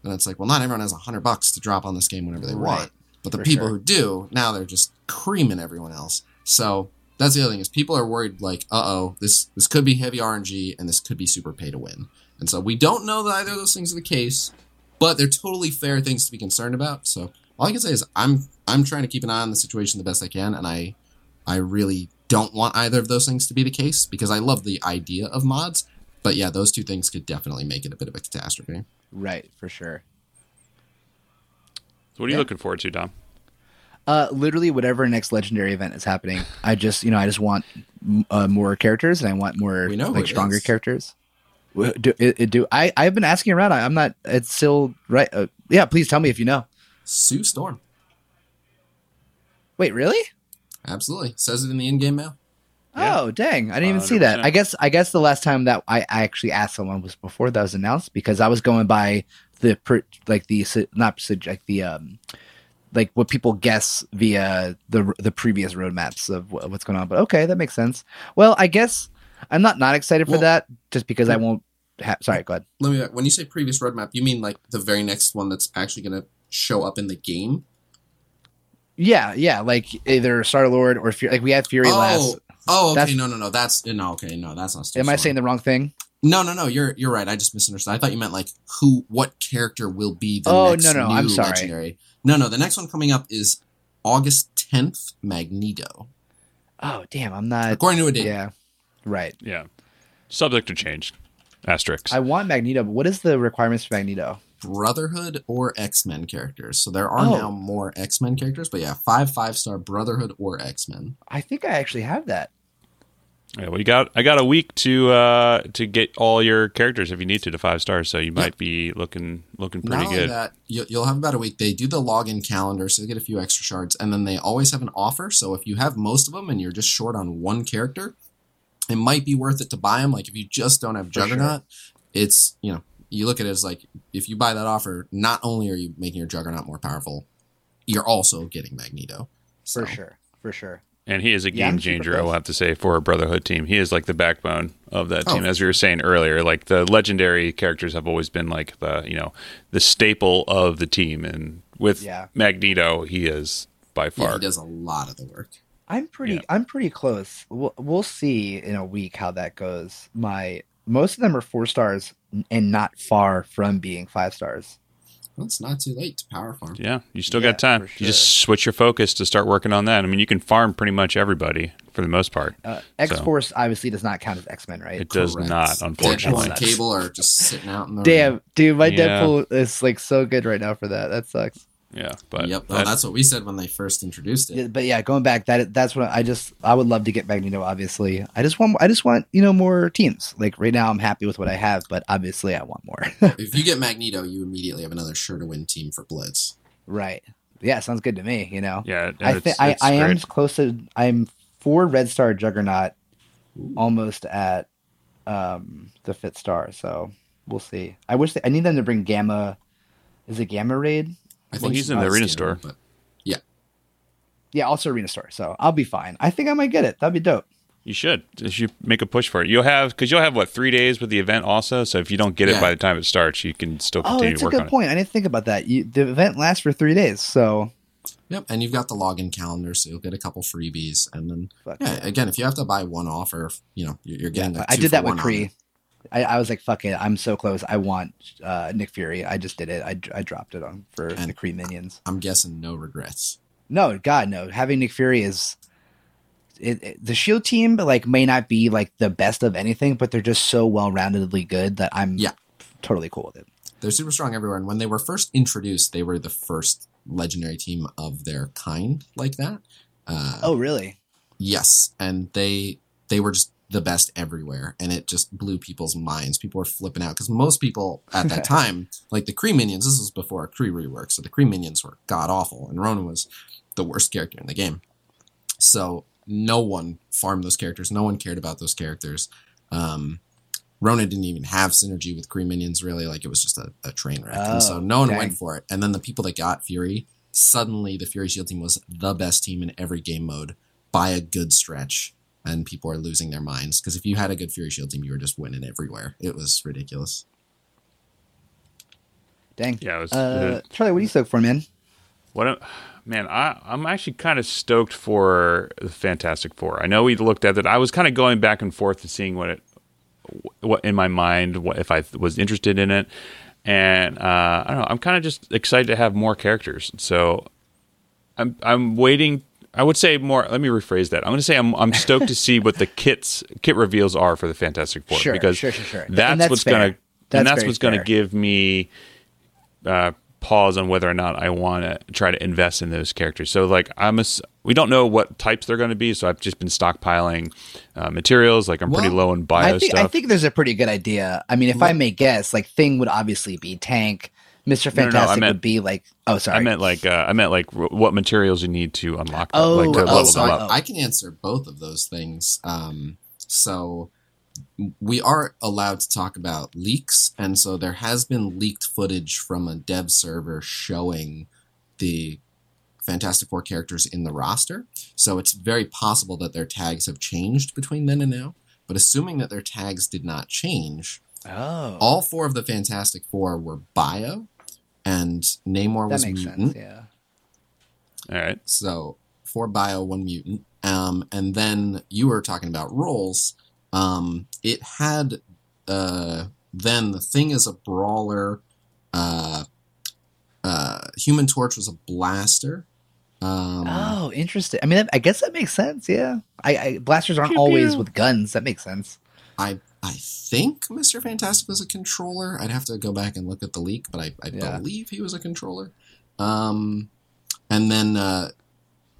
And it's like, well, not everyone has a hundred bucks to drop on this game whenever they Right. want. But the For people sure. who do now, they're just creaming everyone else. So that's the other thing is people are worried like, uh oh, this this could be heavy RNG and this could be super pay to win. And so we don't know that either of those things are the case, but they're totally fair things to be concerned about. So all I can say is I'm I'm trying to keep an eye on the situation the best I can, and I I really don't want either of those things to be the case because I love the idea of mods. But yeah, those two things could definitely make it a bit of a catastrophe. Right, for sure. So what are you Yeah. looking forward to, Dom? Uh, literally, whatever next legendary event is happening, I just you know I just want uh, more characters and I want more We know like stronger is. characters. Do, it, it- do I? I've been asking around. I, I'm not. It's still right. Uh, yeah, please tell me if you know. Sue Storm, Wait, really? absolutely says it in the in-game mail. Yeah. Oh, dang! I didn't even see that. I guess I guess the last time that I, I actually asked someone was before that was announced because I was going by the like the not like the um like what people guess via the the previous roadmaps of what's going on. But okay, that makes sense. Well, I guess I'm not not excited for Well- that just because I won't. have sorry, go ahead. Let me. When you say previous roadmap, you mean like the very next one that's actually going to show up in the game? Yeah, yeah, like either Star Lord or Fury. Like we had Fury last. oh, okay. That's- No, no, no. That's no. Okay, no, that's not. Am I saying the wrong thing? No, no, no. You're you're right. I just misunderstood. I thought you meant like who, what character will be the Oh, next no, no, new I'm sorry. legendary. No, no. The next one coming up is August 10th. Magneto, Oh, damn! I'm not. according to a date. Yeah, right. Yeah. Subject to change. Asterisks. I want Magneto, but what is the requirements for Magneto? Brotherhood or X Men characters. So there are Oh. now more X Men characters, but yeah, five five star Brotherhood or X Men. I think I actually have that. Yeah, well, you got I got a week to uh to get all your characters if you need to to five stars, so you might be looking looking pretty Not only good. that, you, you'll have about a week. They do the login calendar, so you get a few extra shards, and then they always have an offer. So if you have most of them and you're just short on one character, it might be worth it to buy them. Like if you just don't have For sure. Juggernaut, it's you know you look at it as like if you buy that offer, not only are you making your Juggernaut more powerful, you're also getting Magneto. So, For sure. For sure. And he is a game super changer, I will have to say, for a Brotherhood team. He is like the backbone of that Oh. team. As we were saying earlier, like the legendary characters have always been like the, you know, the staple of the team. And with Yeah. Magneto, he is by Yeah, far. he does a lot of the work. I'm pretty Yeah. I'm pretty close. We'll, we'll see in a week how that goes. My most of them are 4 stars and not far from being 5 stars. Well, it's not too late to power farm. yeah, you still Yeah, got time. for You just switch your focus to start working on that. I mean, you can farm pretty much everybody for the most part. Uh, X-Force obviously does not count as X-Men, right? It does Correct. not, Deadpool unfortunately. and Cable are just sitting out in the Damn, dude, my Yeah. Deadpool is like so good right now for that. That sucks. Yeah, but yep, oh, that- that's what we said when they first introduced it. Yeah, but yeah, going back, that that's what I just I would love to get Magneto. Obviously, I just want I just want you know more teams. Like right now, I'm happy with what I have, but obviously, I want more. (laughs) If you get Magneto, you immediately have another sure to win team for Blitz. right? Yeah, sounds good to me. You know, yeah, I think I, I am great. close to I'm four Red Star Juggernaut, almost at um, the fit star. So we'll see. I wish they, I need them to bring Gamma. Is it Gamma Raid? I Well, he's in the arena store. but yeah, Yeah, also Arena Store. So I'll be fine. I think I might get it. That'd be dope. You should. You should make a push for it. You'll have because you'll have what three days with the event also. So if you don't get it by the time it starts, you can still Oh, continue that's to a good on point. I didn't think about that. You, the event lasts for three days, so yep. And you've got the login calendar, so you'll get a couple freebies, and then yeah, again, if you have to buy one offer, you know, you're, you're getting. Yeah, a I two did for that with one on Kree. I, I was like, "Fuck it, I'm so close. I want uh, Nick Fury." I just did it. I, I dropped it on for And- the Kree minions. I'm guessing no regrets. No, God, no. Having Nick Fury is it, it- the Shield team. Like, may not be like the best of anything, but they're just so well roundedly good that I'm Yeah. totally cool with it. They're super strong everywhere, and when they were first introduced, they were the first legendary team of their kind like that. Uh, Oh, really? Yes, and they they were just the best everywhere, and it just blew people's minds. People were flipping out because most people at that (laughs) time, like the Kree minions, this was before a Kree rework, so the Kree minions were god awful, and Ronan was the worst character in the game. So no one farmed those characters. No one cared about those characters. Um, Ronan didn't even have synergy with Kree minions really. Like it was just a, a train wreck, and so Oh, no one dang. went for it. And then the people that got Fury, suddenly the Fury Shield team was the best team in every game mode by a good stretch. And people are losing their minds because if you had a good Fury Shield team, you were just winning everywhere. It was ridiculous. Dang. Yeah, it was- uh, Charlie, what are you stoked for, man? What a, man, I, I'm actually kind of stoked for the Fantastic Four. I know we looked at it. I was kind of going back and forth to seeing what it, what in my mind, what if I was interested in it, and uh, I don't know. I'm kind of just excited to have more characters. So I'm I'm waiting. I would say more. Let me rephrase that. I'm going to say I'm I'm stoked to see what the (laughs) kits kit reveals are for the Fantastic Four Sure, because sure, sure. That's, that's what's going to and that's what's going to give me uh, pause on whether or not I want to try to invest in those characters. So like I'm a, we don't know what types they're going to be, so I've just been stockpiling uh, materials. Like I'm pretty low in bio I think stuff. I think there's a pretty good idea. I mean, if I may guess, like Thing would obviously be tank. Mister No, no, no, I Fantastic meant- would be like. Oh, sorry. I meant like uh, I meant like r- what materials you need to unlock them, Oh, like to oh, level so them I, up. I can answer both of those things. Um, so we are allowed to talk about leaks, and so there has been leaked footage from a dev server showing the Fantastic Four characters in the roster. So it's very possible that their tags have changed between then and now. But assuming that their tags did not change, oh, all four of the Fantastic Four were bio, and Namor that was makes mutant. sense. Yeah. All right. So four bio, one mutant. Um, and then you were talking about roles. Um, it had uh, then the thing is a brawler. Uh, uh, Human Torch was a blaster. Um, oh, interesting. I mean, I guess that makes sense. Yeah. I, I blasters aren't Pew, always pew. with guns. That makes sense. I I think Mister Fantastic was a controller. I'd have to go back and look at the leak, but I, I Yeah. believe he was a controller. Um, and then uh,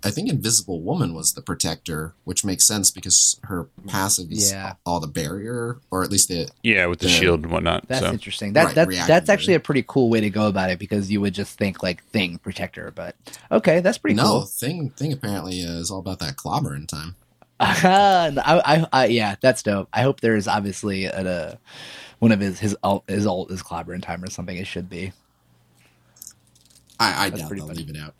I think Invisible Woman was the protector, which makes sense because her passive is Yeah. all the barrier, or at least the Yeah, with the Yeah. shield and whatnot. That's so interesting. That Right, that's that's actually a pretty cool way to go about it because you would just think like thing protector, but okay, that's pretty no cool. thing. Thing apparently uh, is all about that clobbering time. I, I, I, yeah, that's dope. I hope there's obviously a, a one of his his alt his alt is clobbering time or something. It should be. I, I That's doubt they'll funny. leave it out.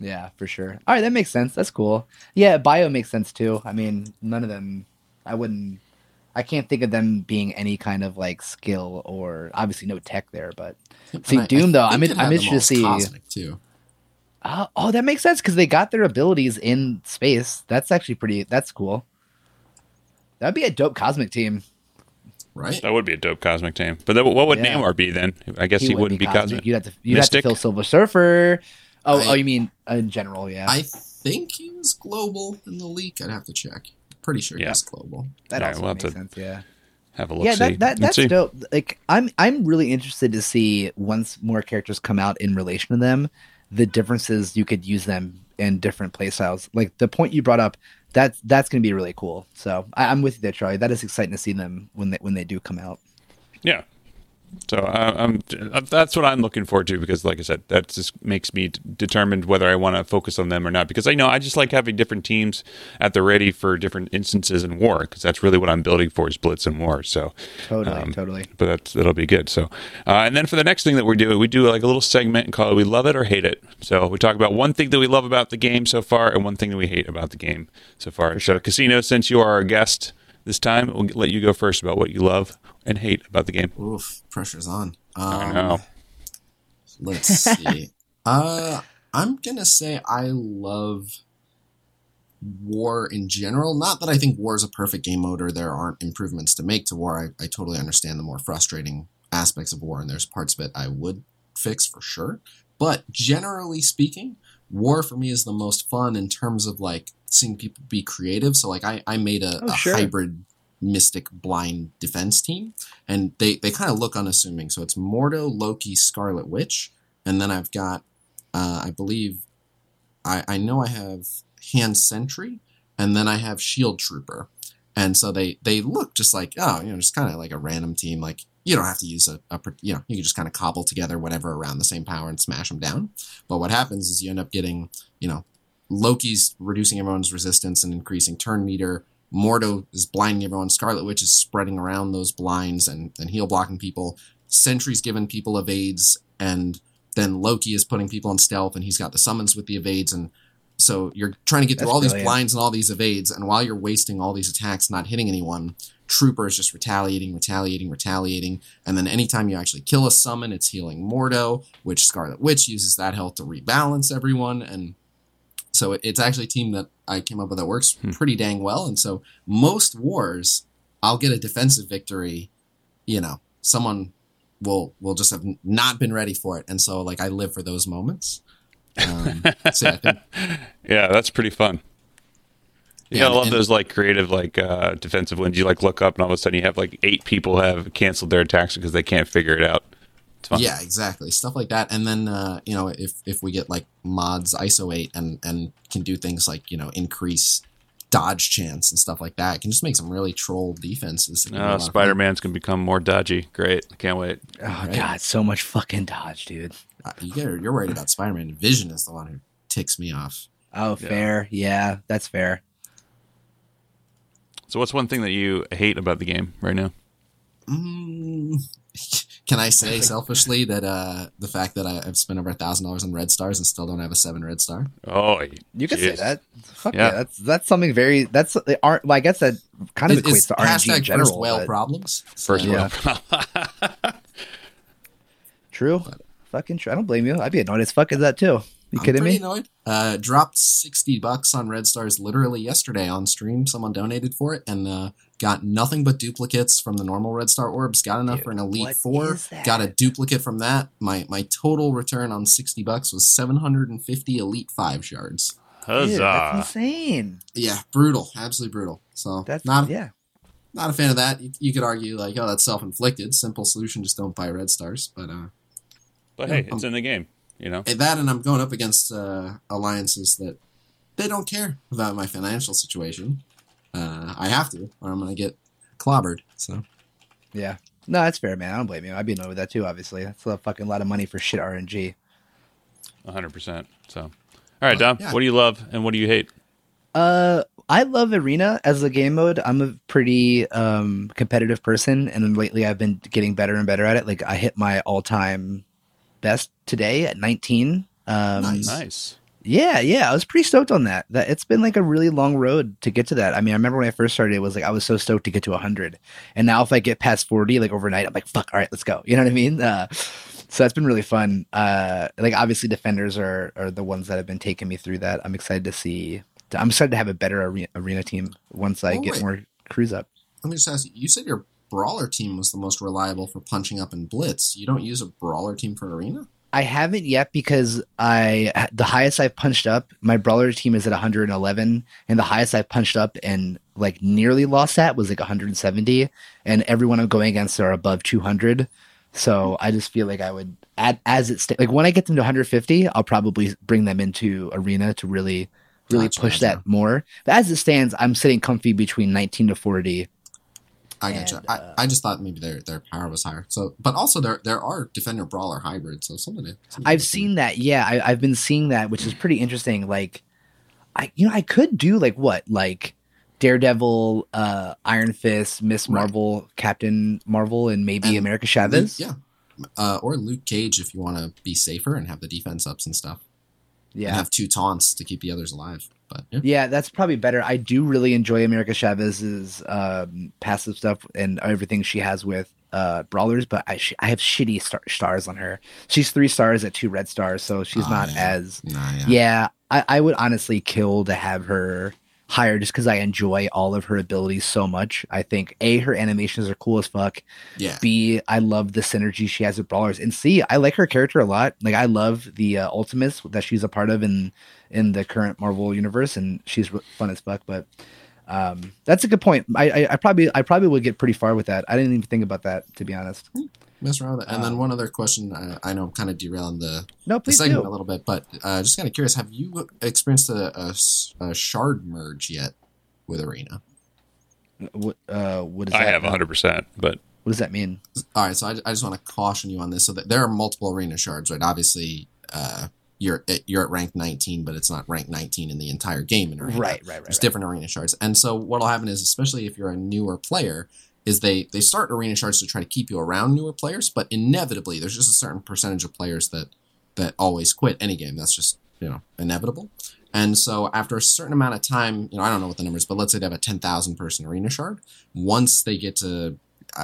Yeah, for sure. All right, that makes sense. That's cool. Yeah, bio makes sense too. I mean, none of them. I wouldn't. I can't think of them being any kind of like skill or obviously no tech there. But See, And I- I Doom, though, I'm in- I'm interested to see- Cosmic too. Uh, oh, that makes sense because they got their abilities in space. That's actually pretty. That's cool. That'd be a dope cosmic team. Right? that would be a dope cosmic team. But then what would Yeah. Namor be then? I guess he, wouldn't be cosmic. You'd have to. You'd have to fill Silver Surfer. Oh, I- oh, you mean in general? Yeah, I think he was global in the leak. I'd have to check. Pretty sure he Yeah. was global. that yeah, also we'll makes to sense. Yeah. Have a look. yeah, that, that that's see. dope. Like I'm I'm really interested to see once more characters come out in relation to them, the differences you could use them in different playstyles. Like the point you brought up, that's that's gonna be really cool. So I, I'm with you there, Charlie. That is exciting to see them when they when they do come out. Yeah. So uh, I'm, that's what I'm looking forward to because, like I said, that just makes me determined whether I want to focus on them or not. Because I know I just like having different teams at the ready for different instances in war because that's really what I'm building for is blitz and war. So Totally, um, totally. But that's that'll be good. So, uh, and then for the next thing that we do, we do like a little segment called "We Love It or Hate It." So we talk about one thing that we love about the game so far and one thing that we hate about the game so far. So, Khasino, since you are our guest this time, we'll let you go first about what you love and hate about the game. Oof, pressure's on. Um, I know. Let's see. (laughs) uh, I'm gonna say I love war in general. Not that I think war is a perfect game mode or there aren't improvements to make to war. I, I totally understand the more frustrating aspects of war, and there's parts of it I would fix for sure. But generally speaking, war for me is the most fun in terms of like seeing people be creative. So like I, I made a, Oh, a sure. hybrid mystic blind defense team and they, they kind of look unassuming. So it's Mordo, Loki, Scarlet Witch, and then I've got uh, I believe I, I know I have Hand Sentry, and then I have Shield Trooper. And so they they look just like oh you know just kind of like a random team like you don't have to use a, a you know you can just kind of cobble together whatever around the same power and smash them down. But what happens is you end up getting you know Loki's reducing everyone's resistance and increasing turn meter. Mordo is blinding everyone. Scarlet Witch is spreading around those blinds and, and heal blocking people. Sentry's giving people evades, and then Loki is putting people on stealth, and he's got the summons with the evades. And so you're trying to get through That's all these blinds and all these evades, and while you're wasting all these attacks, not hitting anyone, Trooper is just retaliating, retaliating, retaliating. And then anytime you actually kill a summon, it's healing Mordo, which Scarlet Witch uses that health to rebalance everyone. And so it's actually a team that I came up with that works pretty dang well. And so most wars, I'll get a defensive victory. You know, someone will will just have not been ready for it, and so like I live for those moments. Um, (laughs) so yeah, think Yeah, that's pretty fun. Yeah, Yeah, I love and- those like creative like uh, defensive wins. You like look up and all of a sudden you have like eight people have canceled their attacks because they can't figure it out. It's fun. Yeah, exactly. Stuff like that. And then uh, you know, if if we get like mods ISO 8 and and can do things like, you know, increase dodge chance and stuff like that, can just make some really troll defenses. that can be a lot of fun. Spider Man's gonna become more dodgy. Great, I can't wait. Oh Right. god, so much fucking dodge, dude. Uh, you get, you're worried about Spider-Man. Vision is the one who ticks me off. Oh, fair. Yeah, that's fair. So, what's one thing that you hate about the game right now? Mm, (laughs) can I say selfishly that uh, the fact that I, I've spent over a thousand dollars on red stars and still don't have a seven red star? Oh, You can say that. Fuck Yeah. yeah. that's that's something very that's the art. Well, I guess that kind of It- equates to RNG hashtag in general. first whale but- problems. First So- Yeah. world. (laughs) True. Fucking true. I don't blame you. I'd be annoyed as fuck at that too. You I'm kidding me? Annoyed. Uh, dropped sixty bucks on Red Stars literally yesterday on stream. Someone donated for it and uh, got nothing but duplicates from the normal Red Star orbs. Got enough Dude, for an Elite Four. Got a duplicate from that. My my total return on sixty bucks was seven hundred and fifty Elite Five shards. Dude, that's Huzzah! insane. Yeah, brutal, absolutely brutal. So That's not yeah. not a fan of that. You, you could argue like, oh, that's self inflicted. Simple solution, just don't buy Red Stars. But uh, But Yeah, hey, it's um, in the game. You know. Hey, that and I'm going up against uh, alliances that they don't care about my financial situation. Uh, I have to, or I'm going to get clobbered. So Yeah. No, that's fair, man. I don't blame you. I'd be annoyed with that too, obviously. That's a fucking lot of money for shit RNG. hundred percent. So, all right, Dom. yeah. What do you love and what do you hate? Uh, I love Arena as a game mode. I'm a pretty um, competitive person, and lately I've been getting better and better at it. Like I hit my all-time best today at 19. Um, Nice. Nice. Yeah, yeah, I was pretty stoked on that. That it's been like a really long road to get to that. I mean, I remember when I first started, it was like I was so stoked to get to 100, and now if I get past 40, like overnight, I'm like, fuck, all right, let's go. You know what I mean? Uh, so that's been really fun. Uh, like obviously, defenders are are the ones that have been taking me through that. I'm excited to see. I'm excited to have a better arena, arena team once I Oh, get wait. more crews up. let me just ask you: You said your brawler team was the most reliable for punching up in blitz. You don't use a brawler team for arena? I haven't yet because I the highest I've punched up, my brawler team is at 111, and the highest I've punched up and like nearly lost at was like 170, and everyone I'm going against are above 200. So I just feel like I would add as it sta- like when I get them to 150, I'll probably bring them into arena to really really Gotcha, push gotcha. that more. But as it stands, I'm sitting comfy between 19 to 40. I gotcha. And, uh, I, I just thought maybe their their power was higher. So, but also there there are defender brawler hybrids. So something. something I've seen that. Yeah, I, I've been seeing that, which is pretty interesting. Like, I you know I could do like what like Daredevil, uh, Iron Fist, Miss Right. Marvel, Captain Marvel, and maybe And America Luke- Chavez. yeah. Uh, or Luke Cage if you want to be safer and have the defense ups and stuff. And yeah. have two taunts to keep the others alive. But yeah. Yeah, that's probably better. I do really enjoy America Chavez's um, passive stuff and everything she has with uh, brawlers, but I sh- I have shitty star- stars on her. She's three stars at two red stars, so she's Oh, not yeah. as Nah, yeah. Yeah, I, I would honestly kill to have her higher just because I enjoy all of her abilities so much. I think A, her animations are cool as fuck. Yeah. B, I love the synergy she has with brawlers. And C, I like her character a lot. Like I love the uh, Ultimates that she's a part of in in the current Marvel universe, and she's fun as fuck. But um, that's a good point. I, I, I probably I probably would get pretty far with that. I didn't even think about that to be honest. Mess around with it. And then Um, one other question. I, I know I'm kind of derailing the, No, the please segment do. a little bit, but uh, just kind of curious. Have you experienced a shard merge yet with Arena? What uh, what is I that? have 100%, but What does that mean? All right, so I, I just want to caution you on this. So that there are multiple arena shards, right? Obviously, uh, you're at, you're at rank 19, but it's not rank 19 in the entire game in arena. Right, right, right. There's right. different arena shards, and so what'll happen is, especially if you're a newer player, is they they start arena shards to try to keep you around newer players, but inevitably there's just a certain percentage of players that that always quit any game. That's just you know inevitable. And so after a certain amount of time, you know, I don't know what the numbers, but let's say they have a 10,000 person arena shard. Once they get to,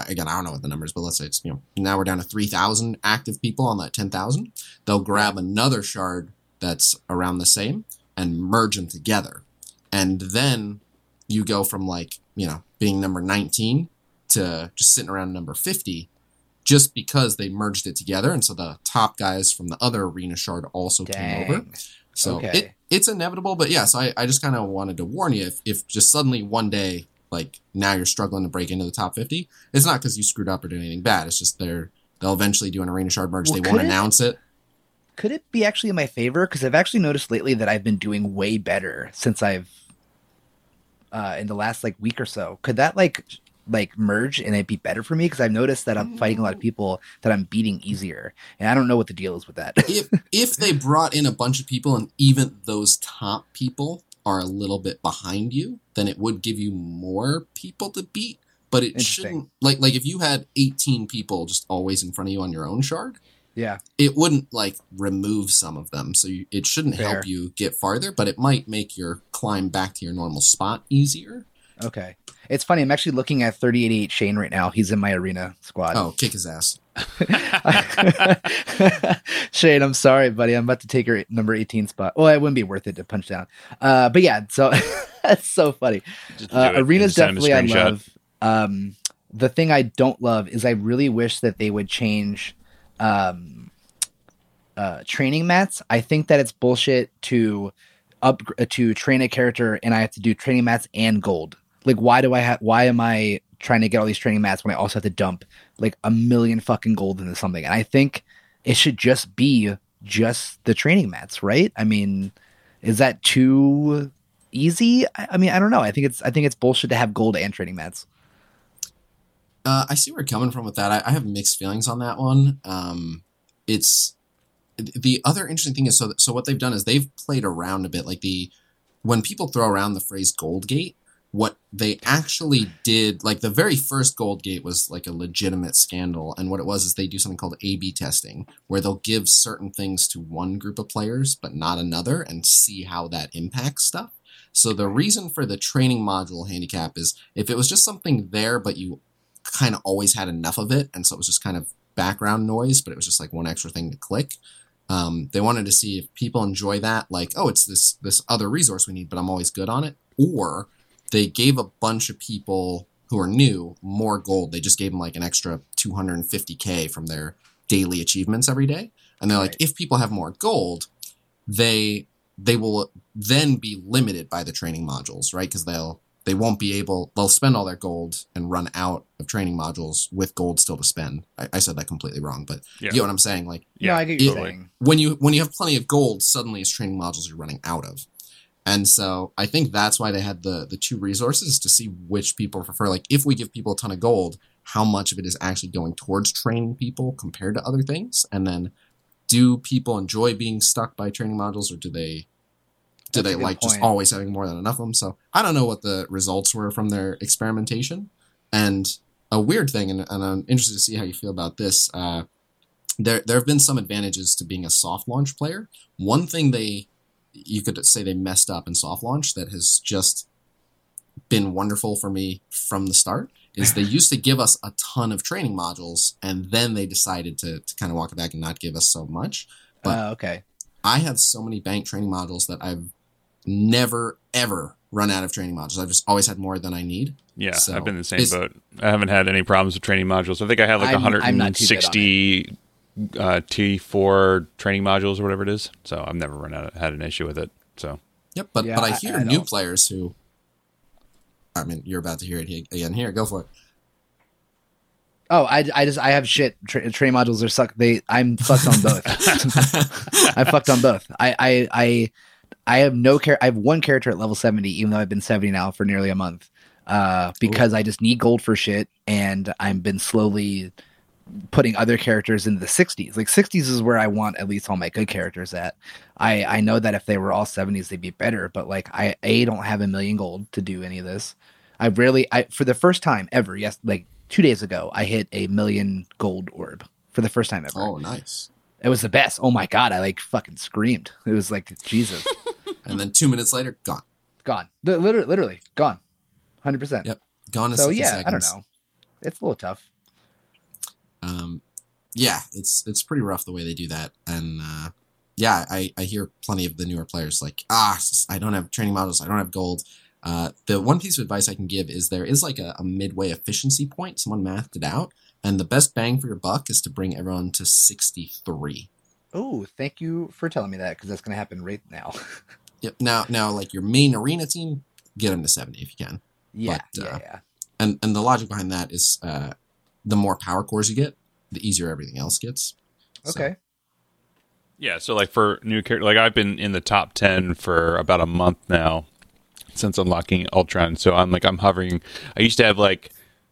again, I don't know what the numbers, but let's say it's, you know, now we're down to 3,000 active people on that 10,000. They'll grab another shard that's around the same and merge them together. And then you go from like, you know, being number 19 to just sitting around number 50 just because they merged it together. And so the top guys from the other arena shard also came over. So Okay. it, it's inevitable, but yes, I, I just kind of wanted to warn you if, if just suddenly one day, like now you're struggling to break into the top 50, it's not because you screwed up or did anything bad. It's just they're, they'll eventually do an arena shard merge. Well, they won't it- announce it. could it be actually in my favor? Because I've actually noticed lately that I've been doing way better since I've uh in the last like week or so. Could that like like merge and it'd be better for me? Because I've noticed that I'm fighting a lot of mm. people that I'm beating easier, and I don't know what the deal is with that. if if they brought in a bunch of people and even those top people are a little bit behind you, then it would give you more people to beat. But it shouldn't like like if you had 18 people just always in front of you on your own shard, yeah, it wouldn't like remove some of them. So you, it shouldn't Fair. help you get farther, but it might make your climb back to your normal spot easier. Okay. It's funny. I'm actually looking at 3088 Shane right now. He's in my arena squad. Oh, kick his ass. (laughs) Shane, I'm sorry, buddy. I'm about to take your number 18 spot. Well, it wouldn't be worth it to punch down. Uh, but yeah, so (laughs) that's so funny. Uh, arenas send him a definitely I screenshot. love. Um, the thing I don't love is I really wish that they would change um, uh, training mats. I think that it's bullshit to up uh, to train a character and I have to do training mats and gold. Like, why do I have? Why am I trying to get all these training mats when I also have to dump like a million fucking gold into something? And I think it should just be just the training mats, right? I mean, is that too easy? I, I mean, I don't know. I think it's I think it's bullshit to have gold and training mats. Uh, I see where you're coming from with that. I, I have mixed feelings on that one. Um, it's the other interesting thing is so so what they've done is they've played around a bit. Like the when people throw around the phrase Gold Gate, what they actually did, like the very first Goldgate was like a legitimate scandal, and what it was is they do something called A/B testing, where they'll give certain things to one group of players but not another, and see how that impacts stuff. So the reason for the training module handicap is if it was just something there, but you kind of always had enough of it, and so it was just kind of background noise, but it was just like one extra thing to click. Um, they wanted to see if people enjoy that, like, oh, it's this this other resource we need, but I'm always good on it, or they gave a bunch of people who are new more gold. They just gave them like an extra 250k from their daily achievements every day, and they're like, if people have more gold, they they will then be limited by the training modules, right? Because they'll they won't be able they'll spend all their gold and run out of training modules with gold still to spend. I, I said that completely wrong, but Yeah. you get what I'm saying. Like Yeah, no, I get what you're totally. saying. when you when you have plenty of gold, suddenly it's training modules you're running out of. And so I think that's why they had the the two resources to see which people prefer. Like if we give people a ton of gold, how much of it is actually going towards training people compared to other things? And then do people enjoy being stuck by training modules or do they do That's they like just always having more than enough of them? So I don't know what the results were from their experimentation. And a weird thing, and, and I'm interested to see how you feel about this. Uh, there, there have been some advantages to being a soft launch player. One thing they, you could say they messed up in soft launch that has just been wonderful for me from the start is they used to give us a ton of training modules and then they decided to, to kind of walk it back and not give us so much. But Uh, okay. I have so many bank training modules that I've never ever run out of training modules. I've just always had more than I need. Yeah, So, I've been in the same boat. I haven't had any problems with training modules. I think I have like I'm- I'm not too good on 160 uh, T4 training modules or whatever it is. So I've never run out had an issue with it. So Yep, but Yeah, but I I- hear I new don't. players who. I mean, you're about to hear it again. Here, go for it. Oh, I, I just I have shit. Tra- training modules are suck. They I'm fucked on both. (laughs) (laughs) I fucked on both. I I I I have no care. I have one character at level seventy, even though I've been seventy now for nearly a month. Uh, because I just need gold for shit, and I've been slowly putting other characters into the 60s. Like 60s is where I want at least all my good characters at. I I know that if they were all 70s, they'd be better. But like I a don't have a million gold to do any of this. I rarely I for the first time ever. Yes, like two days ago, I hit a million gold orb for the first time ever. oh, nice. It was the best. Oh my god, I like fucking screamed. It was like Jesus, (laughs) And then two minutes later, gone. gone. Literally, literally gone. Hundred percent. Yep. Gone in So yeah, seconds. I don't know. It's a little tough. Um, yeah, it's it's pretty rough the way they do that, and uh, yeah, I I hear plenty of the newer players like ah, I don't have training modules, I don't have gold. Uh, the one piece of advice I can give is there is like a, a midway efficiency point. Someone mathed it out, and the best bang for your buck is to bring everyone to sixty three. Oh, thank you for telling me that because that's gonna happen right now. (laughs) Yep. Now now like your main arena team, get them to seventy if you can. yeah, But, yeah, uh, yeah. And and the logic behind that is uh, the more power cores you get, the easier everything else gets. So- Okay. yeah, so like for new character, like I've been in the top 10 for about a month now since unlocking Ultron. So I'm like I'm hovering. I used to have like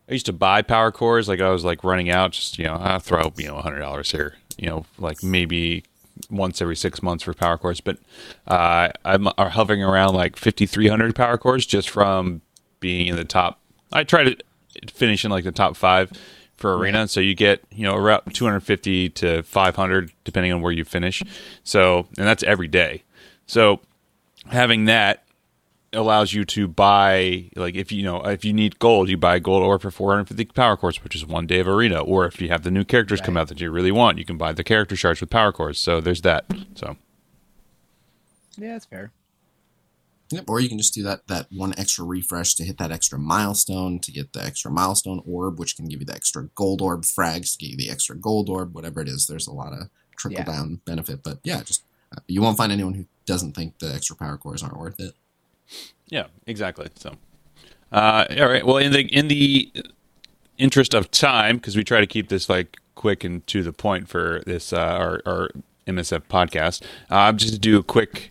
I used to buy power cores like I was like running out just you know I throw you know hundred dollars here you know like maybe once every six months for power cores, but uh, I'm are hovering around like 5,300 power cores just from being in the top. I try to finish in like the top five for arena, so you get you know around 250 to 500 depending on where you finish. So and that's every day. So having that allows you to buy like if you know if you need gold you buy gold ore for 450 power cores which is one day of arena. Or if you have the new characters come out that you really want you can buy the character shards with power cores. So there's that. So. Yeah, that's fair. Yep. Or you can just do that that one extra refresh to hit that extra milestone to get the extra milestone orb, which can give you the extra gold orb frags to give you the extra gold orb, whatever it is. There's a lot of trickle Yeah. down benefit, but yeah, just uh, you won't find anyone who doesn't think the extra power cores aren't worth it. yeah exactly so uh all right well in the in the interest of time because we try to keep this like quick and to the point for this uh our, our msf podcast uh, i'm just to do a quick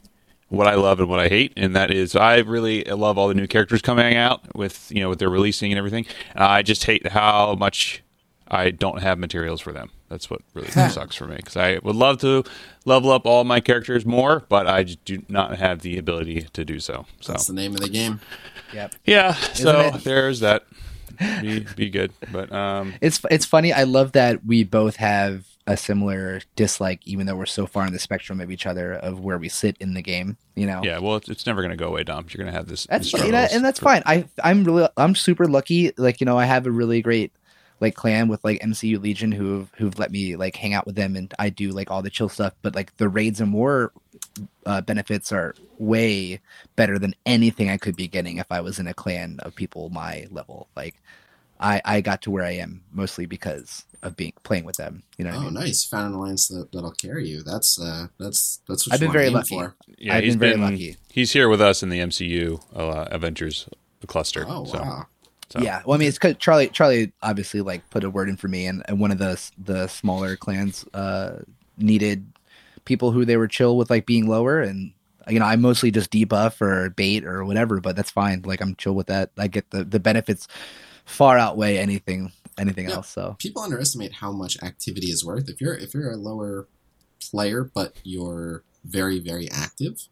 what I love and what I hate, and that is I really love all the new characters coming out with you know what they're releasing and everything. I just hate how much I don't have materials for them. That's what really sucks for me because I would love to level up all my characters more, but I just do not have the ability to do so. So That's the name of the game. Yep. yeah, so it? there's that. Be be good, but um, It's it's funny. I love that we both have a similar dislike, even though we're so far in the spectrum of each other of where we sit in the game. You know. yeah. Well, it's, it's never going to go away, Dom. You're going to have this. That's you know, and that's for- fine. I I'm really I'm super lucky. Like you know, I have a really great like clan with like MCU Legion who've who've let me like hang out with them, and I do like all the chill stuff. But like the raids and war uh, benefits are way better than anything I could be getting if I was in a clan of people my level. Like I I got to where I am mostly because of being playing with them. You know what I Oh, mean? nice! Found an alliance that that'll carry you. That's uh, that's that's what I've been very lucky. For. Yeah, I've he's been very lucky. He's here with us in the MCU uh, Avengers cluster. Oh so. wow! So. Yeah, well, I mean, it's 'cause Charlie. Charlie obviously like put a word in for me, and, and one of the the smaller clans uh, needed people who they were chill with, like being lower, and You know, I mostly just debuff or bait or whatever, but that's fine. Like I'm chill with that. I get the the benefits far outweigh anything anything Yeah. else. So People underestimate how much activity is worth. If you're if you're a lower player but you're very very active,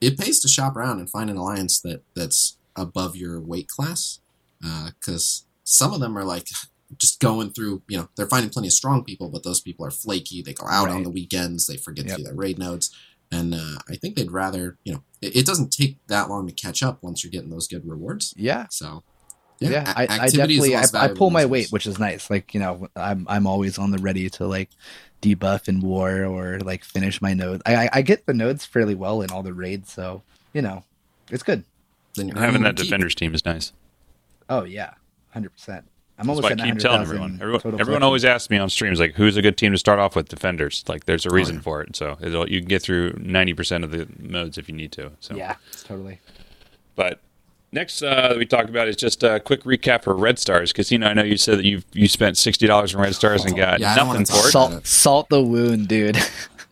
it pays to shop around and find an alliance that that's above your weight class. Because some of them are like just going through. You know, they're finding plenty of strong people, but those people are flaky. They go out on the weekends. They forget Yep. to do their raid nodes. And uh, I think they'd rather, you know, it, it doesn't take that long to catch up once you're getting those good rewards. yeah, So, yeah, a- I, I activity is the definitely I, I pull my weight, which is nice. Like you know, I'm I'm always on the ready to like debuff in war or like finish my nodes. I I, I get the nodes fairly well in all the raids, so you know, it's good. Then you're Having that your keep. defenders team is nice. Oh yeah, hundred percent. I'm That's almost why I keep telling everyone. Everyone, everyone always asks me on streams like, "Who's a good team to start off with?" Defenders. Like, there's a oh, reason yeah. for it. So it'll, you can get through ninety percent of the modes if you need to. So Yeah, totally. But next uh, that we talked about is just a quick recap for Red Stars. because you know I know you said that you you spent sixty dollars on Red Stars and got Yeah, nothing for it. Salt, salt the wound, dude.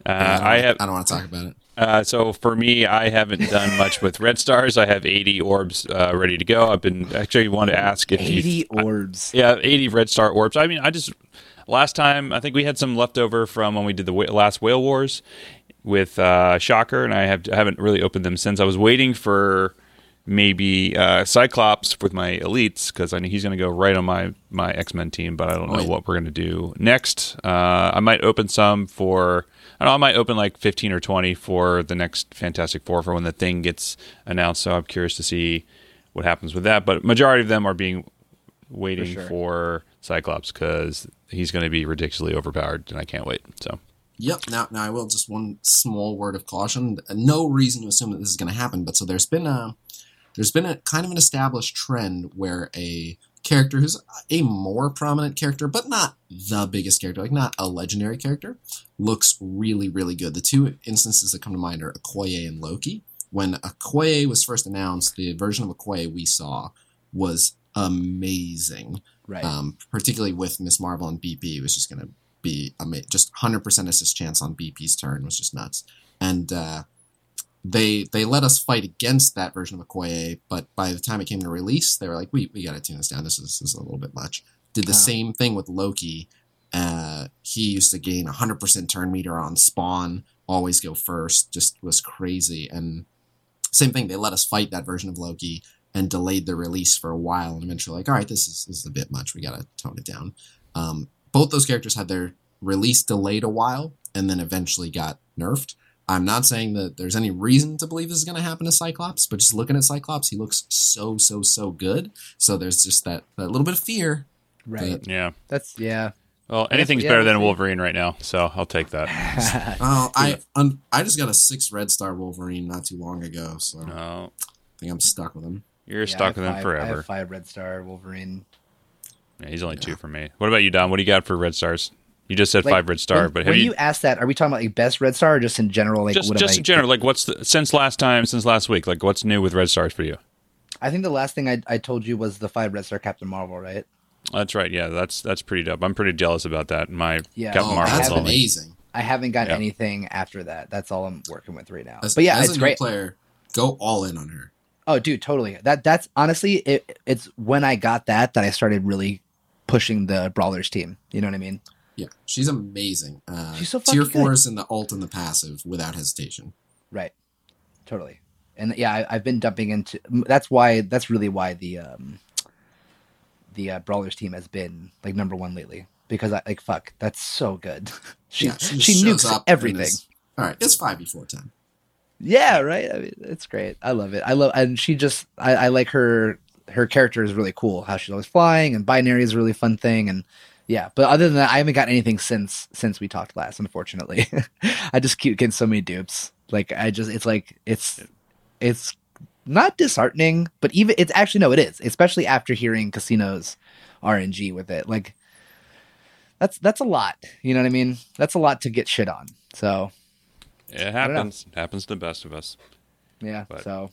Uh, I have. I don't want to talk about it. Uh, so for me, I haven't done much with Red Stars. I have eighty orbs uh, ready to go. I've been actually wanted to ask if you Eighty orbs. Yeah, 80 Red Star orbs. I mean, I just last time I think we had some leftover from when we did the wh- last Whale Wars with uh, Shocker, and I have I haven't really opened them since. I was waiting for maybe uh, Cyclops with my elites because I know he's going to go right on my my X Men team, but I don't know what we're going to do next. Uh, I might open some for. I don't know. I might open like 15 or 20 for the next Fantastic Four for when the thing gets announced. So I'm curious to see what happens with that. But majority of them are being waiting sure. for, Cyclops because he's going to be ridiculously overpowered, and I can't wait. So Yep. Now, now I will just one small word of caution. No reason to assume that this is going to happen, but so there's been a there's been a kind of an established trend where a character who's a more prominent character, but not the biggest character, like not a legendary character, looks really really good. The two instances that come to mind are Okoye and Loki. When Okoye was first announced, the version of Okoye we saw was amazing Right. um, particularly with Miss Marvel and BP. It was just going to be ama- just 100% assist chance on BP's turn was just nuts. And uh, they they let us fight against that version of Okoye, but by the time it came to release, they were like, we, we got to tune this down. This is, this is a little bit much. Did the Wow. same thing with Loki. Uh, he used to gain 100% turn meter on spawn, always go first, just was crazy. And same thing, they let us fight that version of Loki and delayed the release for a while and eventually like all right this is, this is a bit much we gotta tone it down um, both those characters had their release delayed a while and then eventually got nerfed i'm not saying that there's any reason to believe this is going to happen to cyclops but just looking at cyclops he looks so so so good so there's just that, that little bit of fear right. yeah. That's yeah. Well, anything's yeah, better than. Wolverine right now, so I'll take that. (laughs) oh i un, i just got a six red star wolverine not too long ago so oh. i think i'm stuck with him you're Yeah, stuck have with him five- I forever. have five red star Wolverine. Yeah, he's only two for me. What about you, Dom? What do you got for Red Stars? You just said Like, five Red Star, when, but have when you, you, ask that, are we talking about like best red star or just in general? Like just what just I- in general, like what's the, since last time, since last week, like what's new with Red Stars for you? I think the last thing I, I told you was the five red star Captain Marvel, right? That's right. Yeah, that's that's pretty dope. I'm pretty jealous about that. My Yeah. Captain oh Marvel's that's only amazing I haven't got Yeah. anything after that. That's all I'm working with right now. as, but yeah, as it's a great. new player go all in on her Oh, dude, totally. That that's honestly it, it's when I got that that I started really pushing the brawlers team. You know what I mean? Yeah, she's amazing. Uh, She's so tier fucking good. fours in the alt and the passive without hesitation. Right. Totally. And yeah, I, I've been dumping into. That's why. That's really why the um, the uh, brawlers team has been like number one lately because I like fuck. That's so good. (laughs) she yeah, she, shows nukes up everything. is- all right, it's five before time. Yeah, right. I mean, it's great. I love it. I love, and she just, I, I like her. Her character is really cool. How she's always flying, and binary is a really fun thing. And yeah, but other than that, I haven't gotten anything since since we talked last. Unfortunately, (laughs) I just keep getting so many dupes. Like I just, it's like it's it's not disheartening, but even it's actually no, it is. Especially after hearing Khasino's RNG with it, like that's that's a lot. You know what I mean? That's a lot to get shit on. So It happens. It happens to the best of us. yeah. But- so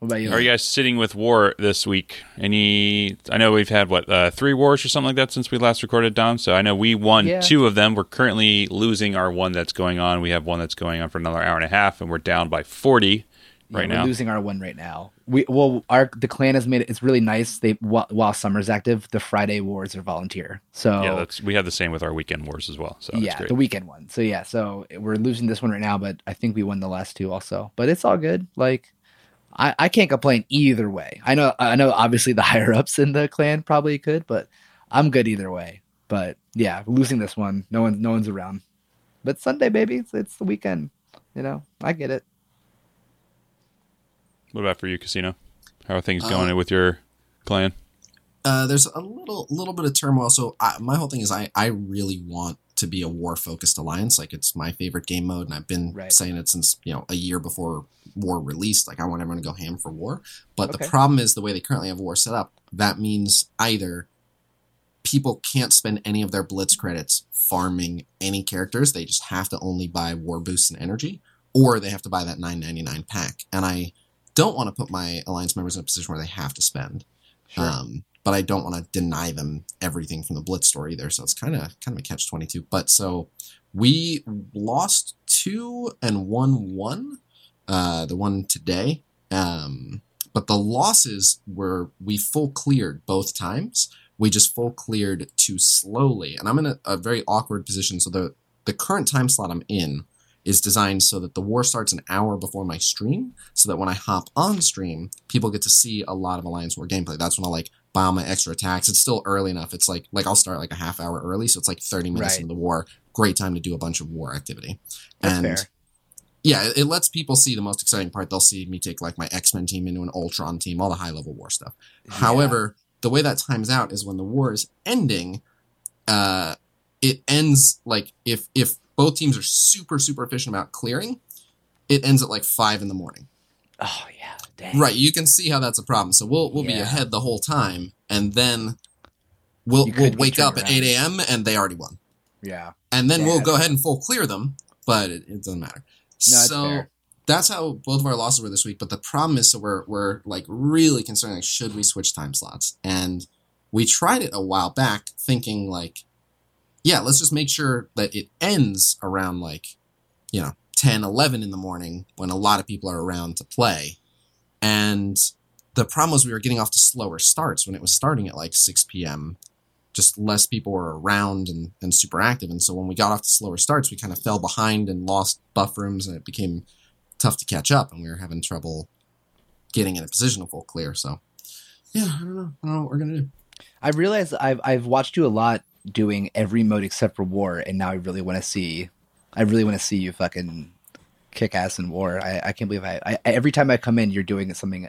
What about you? Are you guys sitting with war this week? Any? I know we've had what uh, three wars or something like that since we last recorded, Dom. So I know we won Yeah. two of them. We're currently losing our one that's going on. We have one that's going on for another hour and a half, and we're down by forty Yeah, right we're now. losing our one right now. We well, our the clan has made it. It's really nice. They while, while summer's active, the Friday wars are volunteer. So yeah, that's we have the same with our weekend wars as well. So yeah, great. the weekend one. So yeah, so we're losing this one right now, but I think we won the last two also. But it's all good. Like I, I can't complain either way. I know I know obviously the (laughs) higher ups in the clan probably could, but I'm good either way. But yeah, losing this one, no one no one's around. But Sunday, baby, it's, it's the weekend. You know, I get it. what about for you, Khasino? How are things Uh, going with your clan? Uh, there's a little little bit of turmoil. So I, my whole thing is I I really want to be a war focused alliance. Like it's my favorite game mode, and I've been Right. saying it since you know a year before war released. Like I want everyone to go ham for war. But Okay. the problem is the way they currently have war set up. That means either people can't spend any of their blitz credits farming any characters. They just have to only buy war boosts and energy, or they have to buy that 9.99 pack. And I don't want to put my alliance members in a position where they have to spend. Um, but I don't want to deny them everything from the Blitz store either. So it's kind of kind of a catch twenty two. But so we lost two and won one. Uh, the one today. Um, but the losses were we full cleared both times. We just full cleared too slowly, and I'm in a, a very awkward position. So the the current time slot I'm in is designed so that the war starts an hour before my stream, so that when I hop on stream, people get to see a lot of Alliance War gameplay. That's when I like buy all my extra attacks. It's still early enough. It's like like I'll start like a half hour early, so it's like 30 minutes Right. into the war. Great time to do a bunch of war activity. That's and fair. yeah, it, it lets people see the most exciting part. They'll see me take like my X Men team into an Ultron team, all the high level war stuff. However, the way that times out is when the war is ending, uh, it ends like if if both teams are super super efficient about clearing, it ends at like five in the morning. Oh yeah, dang. Right, you can see how that's a problem. So we'll we'll be ahead the whole time, and then we'll You we'll wake up turned at eight a.m. and they already won, Yeah, and then Yeah. we'll go ahead and full clear them, but it, it doesn't matter. No, so fair. that's how both of our losses were this week. But the problem is, so we're we're like really concerned. Like, should we switch time slots? And we tried it a while back, thinking like, yeah, let's just make sure that it ends around like, you know, 10, 11 in the morning when a lot of people are around to play. And the problem was we were getting off to slower starts when it was starting at like 6 p.m. Just less people were around and, and super active. And so when we got off to slower starts, we kind of fell behind and lost buff rooms and it became tough to catch up. And we were having trouble getting in a position to full clear. So, yeah, I don't know. I don't know what we're going to do. I realized I've I've watched you a lot doing every mode except for war, and now I really want to see. I really want to see you fucking kick ass in war. I, I can't believe I, I every time I come in, you're doing something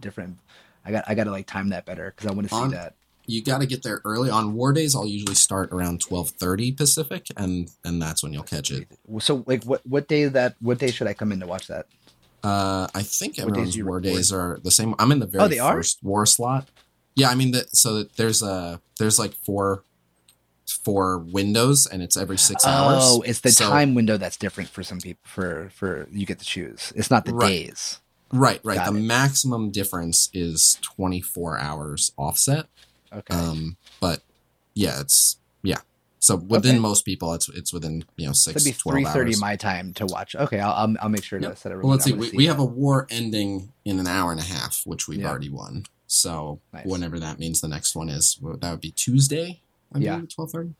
different. I got I got to like time that better because I want to see On- that. You got to get there early. On war days, I'll usually start around 1230 Pacific, and, and that's when you'll catch it. So like what what day that what day should I come in to watch that? Uh, I think days everyone's you war record? days are the same. I'm in the very Oh, they are? first war slot. Yeah, I mean that. So there's a there's like four four windows, and it's every six hours. Oh, it's the So- time window that's different for some people. For for you get to choose. It's not the Right. days. Right, right. Got the it. maximum difference is 24 hours offset. Okay. Um, but yeah, it's yeah. So within Okay. most people, it's it's within you know six it'd be 12 three thirty my time to watch. Okay, I'll I'll, I'll make sure to Yep. set a. Well, let's see. I'm gonna We, we have a war ending in an hour and a half, which we've Yeah. already won. So Nice. whenever that means the next one is, that would be Tuesday. I Yeah. believe, twelve thirty.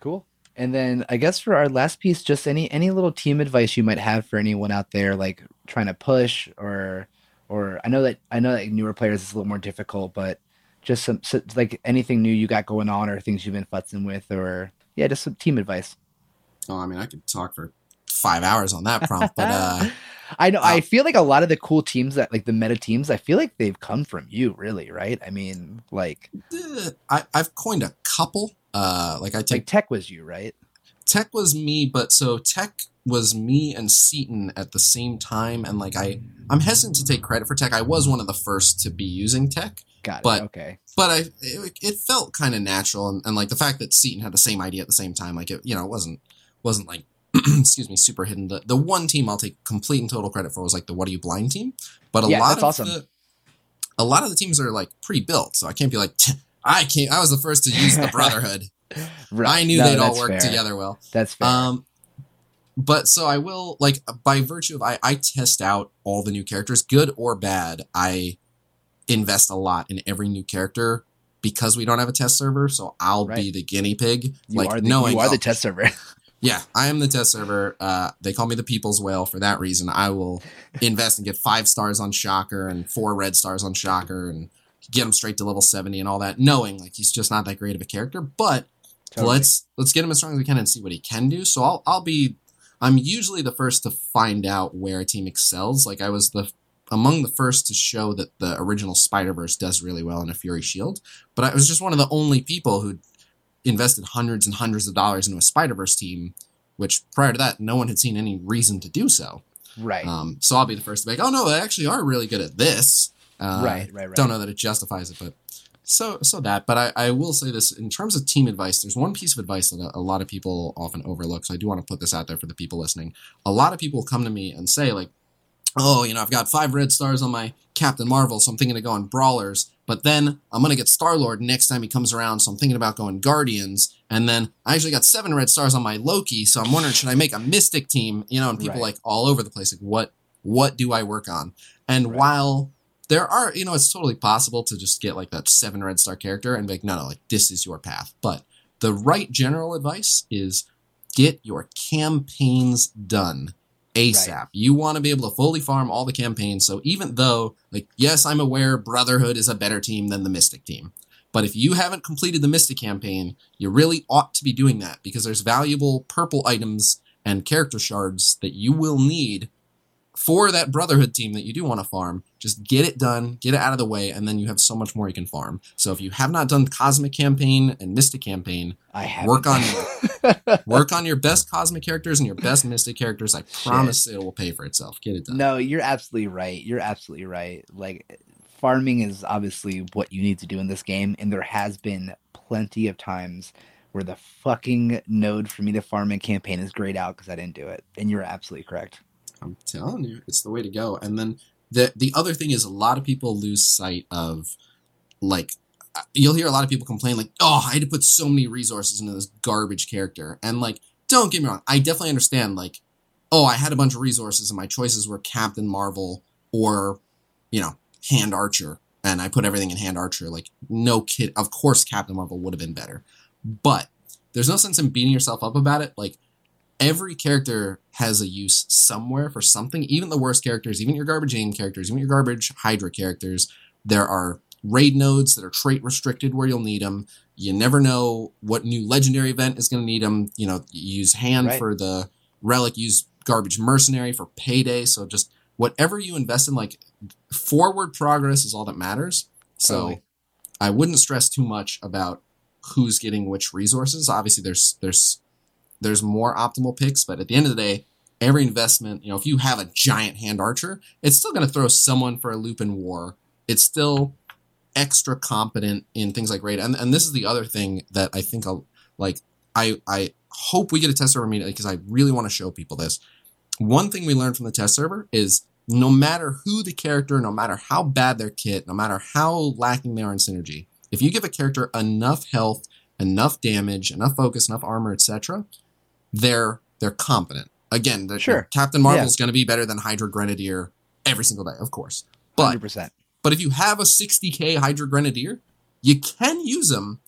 Cool. And then I guess for our last piece, just any any little team advice you might have for anyone out there, like trying to push or or I know that I know that newer players is a little more difficult, but just some so, like anything new you got going on or things you've been futzing with or yeah, just some team advice. Oh, I mean, I could talk for five hours on that prompt, but uh, (laughs) I know I uh, feel like a lot of the cool teams that like the meta teams, I feel like they've come from you, really, right? I mean, like I, I've coined a couple. Uh, like I take like tech was you, right? tech was me, but so tech was me and Seaton at the same time, and like I, I'm hesitant to take credit for tech. I was one of the first to be using tech, Got it. But- okay. but I, it, it felt kind of natural, and, and like the fact that Seaton had the same idea at the same time, like it, you know, it wasn't wasn't like (clears throat) excuse me, super hidden. The the one team I'll take complete and total credit for was like the What Are You Blind team, but a Yeah, lot of awesome. the a lot of the teams are like pre-built, so I can't be like I can't. I was the first to use the (laughs) Brotherhood. Right. I knew No, they'd all work fair. together well. That's fair. Um, but so I will like by virtue of I, I test out all the new characters, good or bad. I invest a lot in every new character because we don't have a test server. So I'll be the guinea pig, you like are the, knowing you are the test server. (laughs) yeah, I am the test server. Uh, they call me the people's whale for that reason. I will (laughs) invest and get five stars on Shocker and four red stars on Shocker and get him straight to level seventy and all that, knowing like he's just not that great of a character, but Totally. let's let's get him as strong as we can and see what he can do. So I'll I'll be I'm usually the first to find out where a team excels. Like I was the among the first to show that the original Spider Verse does really well in a Fury Shield, but I was just one of the only people who invested hundreds and hundreds of dollars into a Spider Verse team, which prior to that no one had seen any reason to do so. right. Um, so I'll be the first to be like, oh no, they actually are really good at this. Uh, right. Right. Right. don't know that it justifies it, but so so that. But I, I will say this in terms of team advice. There's one piece of advice that a, a lot of people often overlook. So I do want to put this out there for the people listening. A lot of people come to me and say like, oh, you know, I've got five red stars on my Captain Marvel, so I'm thinking of going Brawlers. But then I'm gonna get Star Lord next time he comes around, so I'm thinking about going Guardians. And then I actually got seven red stars on my Loki, so I'm wondering should I make a Mystic team? You know, and people Right. like all over the place, like what what do I work on? And Right. while there are, you know, it's totally possible to just get like that seven red star character and be like, no, no, like this is your path. But the right general advice is get your campaigns done ASAP. Right. You want to be able to fully farm all the campaigns. So even though, like, yes, I'm aware Brotherhood is a better team than the Mystic team. But if you haven't completed the Mystic campaign, you really ought to be doing that because there's valuable purple items and character shards that you will need for that Brotherhood team that you do want to farm. Just get it done, get it out of the way, and then you have so much more you can farm. So if you have not done Cosmic campaign and Mystic campaign, I have work on (laughs) work on your best Cosmic characters and your best Mystic characters. I promise it will pay for itself. Get it done. No, you're absolutely right. You're absolutely right. Like farming is obviously what you need to do in this game, and there has been plenty of times where the fucking node for me to farm in campaign is grayed out because I didn't do it. And you're absolutely correct. I'm telling you, it's the way to go. And then the the other thing is a lot of people lose sight of like uh, you'll hear a lot of people complain like, "Oh, I had to put so many resources into this garbage character." And like, don't get me wrong, I definitely understand like, "Oh, I had a bunch of resources and my choices were Captain Marvel or, you know, Hand Archer." And I put everything in Hand Archer. Like, no kid. Of course, Captain Marvel would have been better. But there's no sense in beating yourself up about it. Like, every character has a use somewhere for something. Even the worst characters, even your garbage aim characters, even your garbage Hydra characters, there are raid nodes that are trait restricted where you'll need them. You never know what new legendary event is going to need them. You know, you use hand Right. for the relic, use garbage mercenary for payday. So just whatever you invest in, like forward progress is all that matters. So Totally. I wouldn't stress too much about who's getting which resources. Obviously, there's there's there's more optimal picks, but at the end of the day, every investment, you know, if you have a giant hand archer, it's still going to throw someone for a loop in war. It's still extra competent in things like raid, and and this is the other thing that I think I'll like. I I hope we get a test server immediately because I really want to show people this. One thing we learned from the test server is no matter who the character, no matter how bad their kit, no matter how lacking they are in synergy, if you give a character enough health, enough damage, enough focus, enough armor, etc., they're they're competent. Again, the, Sure. Captain Marvel Marvel's going to be better than Hydra Grenadier every single day, of course. But 100%. but if you have a 60k Hydra Grenadier, you can use him.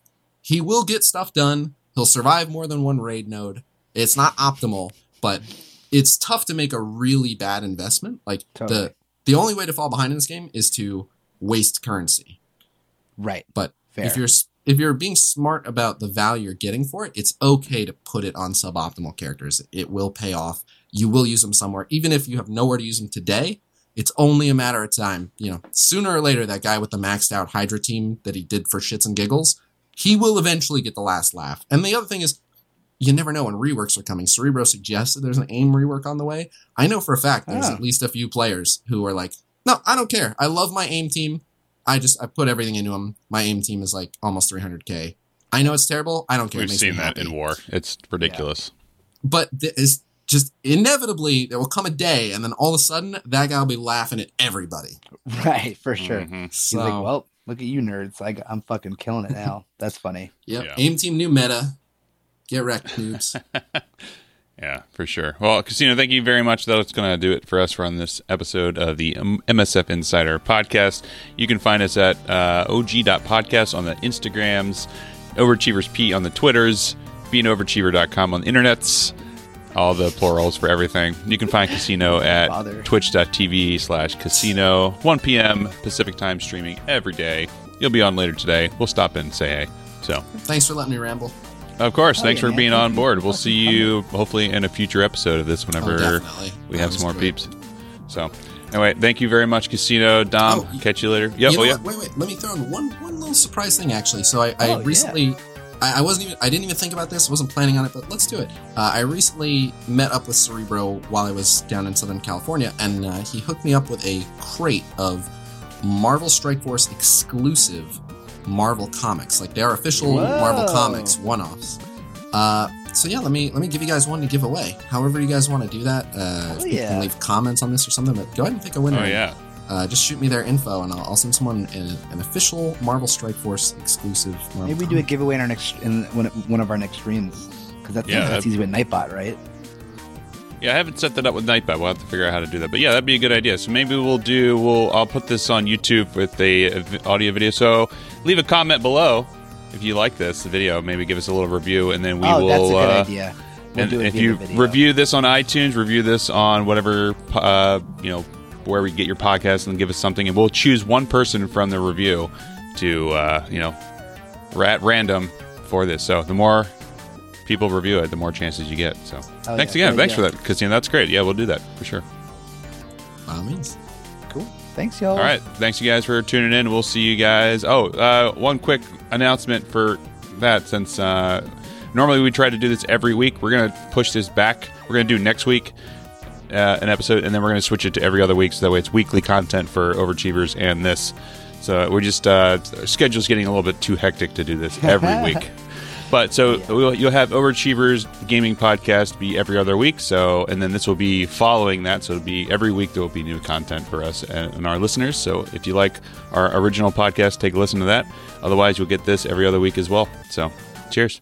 He will get stuff done. He'll survive more than one raid node. It's not optimal, but it's tough to make a really bad investment. Like Totally. the the only way to fall behind in this game is to waste currency. Right. But Fair. if you're if you're being smart about the value you're getting for it, it's okay to put it on suboptimal characters. It will pay off. You will use them somewhere, even if you have nowhere to use them today. It's only a matter of time. You know, sooner or later, that guy with the maxed out Hydra team that he did for shits and giggles, he will eventually get the last laugh. And the other thing is, you never know when reworks are coming. Cerebro suggested there's an aim rework on the way. I know for a fact there's Ah. at least a few players who are like, no, I don't care. I love my aim team. I just I put everything into them. My aim team is like almost 300k. I know it's terrible. I don't care. We've seen that happy. in war. It's ridiculous. But th- is just inevitably there will come a day, and then all of a sudden that guy will be laughing at everybody. (laughs) Right, for sure. Mhm. He's So, like, well, look at you nerds. I, I'm fucking killing it now. That's funny. yep. Yeah. Aim team new meta. Get wrecked, noobs. (laughs) Yeah, for sure. Well, Khasino, thank you very much. That's going to do it for us for on this episode of the MSF Insider podcast. You can find us at uh, og.podcast on the Instagrams, Overachievers P on the Twitters, beingoverachiever.com on the internets, all the plurals for everything. You can find Khasino (laughs) at Bother. twitch.tv slash khasino, 1 p.m. Pacific time streaming every day. You'll be on later today. We'll stop and say hey. So, Thanks for letting me ramble. Of course, Oh, thanks yeah, for man. being on board. We'll see you hopefully in a future episode of this whenever Oh, we have some more great. peeps. So, anyway, thank you very much, Khasino. Dom, Oh, catch you later. Yep. You Oh, yeah. Wait, wait. Let me throw in one one little surprise thing. Actually, so I, I Oh, yeah. recently, I, I wasn't even, I didn't even think about this. wasn't planning on it, but let's do it. Uh, I recently met up with Cerebro while I was down in Southern California, and uh, he hooked me up with a crate of Marvel Strike Force exclusive Marvel comics. Like they are official Whoa. Marvel comics one-offs. Uh, so yeah, let me let me give you guys one to give away. However you guys want to do that. Uh, Hell if you yeah. can leave comments on this or something, but go ahead and pick a winner Oh, yeah. uh, just shoot me their info and I'll, I'll send someone an, an official Marvel Strike Force exclusive. Marvel Maybe we do a giveaway in our next in one, one of our next streams because that's Yeah, that's easy with Nightbot, right? Yeah, I haven't set that up with Nightbot. We'll have to figure out how to do that. But yeah, that'd be a good idea. So maybe we'll do. We'll. I'll put this on YouTube with a, a audio video. So leave a comment below if you like this video. Maybe give us a little review, and then we oh, will. that's a good uh, idea. We'll and do it if you review this on iTunes, review this on whatever uh, you know where we get your podcast, and give us something, and we'll choose one person from the review to uh, you know at random for this. So the more people review it, the more chances you get. So Oh, thanks yeah, again, good thanks idea. for that, because you know, that's great. Yeah, we'll do that for sure. By all means. cool. Thanks, y'all. All right. Thanks, you guys, for tuning in. We'll see you guys. Oh, uh, one quick announcement for that since uh, normally we try to do this every week. We're going to push this back. We're going to do next week uh, an episode, and then we're going to switch it to every other week so that way it's weekly content for Overachievers and this. So we're just, uh, our schedule's getting a little bit too hectic to do this every (laughs) week. But so we'll, you'll have Overachievers Gaming Podcast be every other week. So, and then this will be following that. So it'll be every week there will be new content for us and, and our listeners. So if you like our original podcast, take a listen to that. Otherwise, you'll get this every other week as well. So, cheers.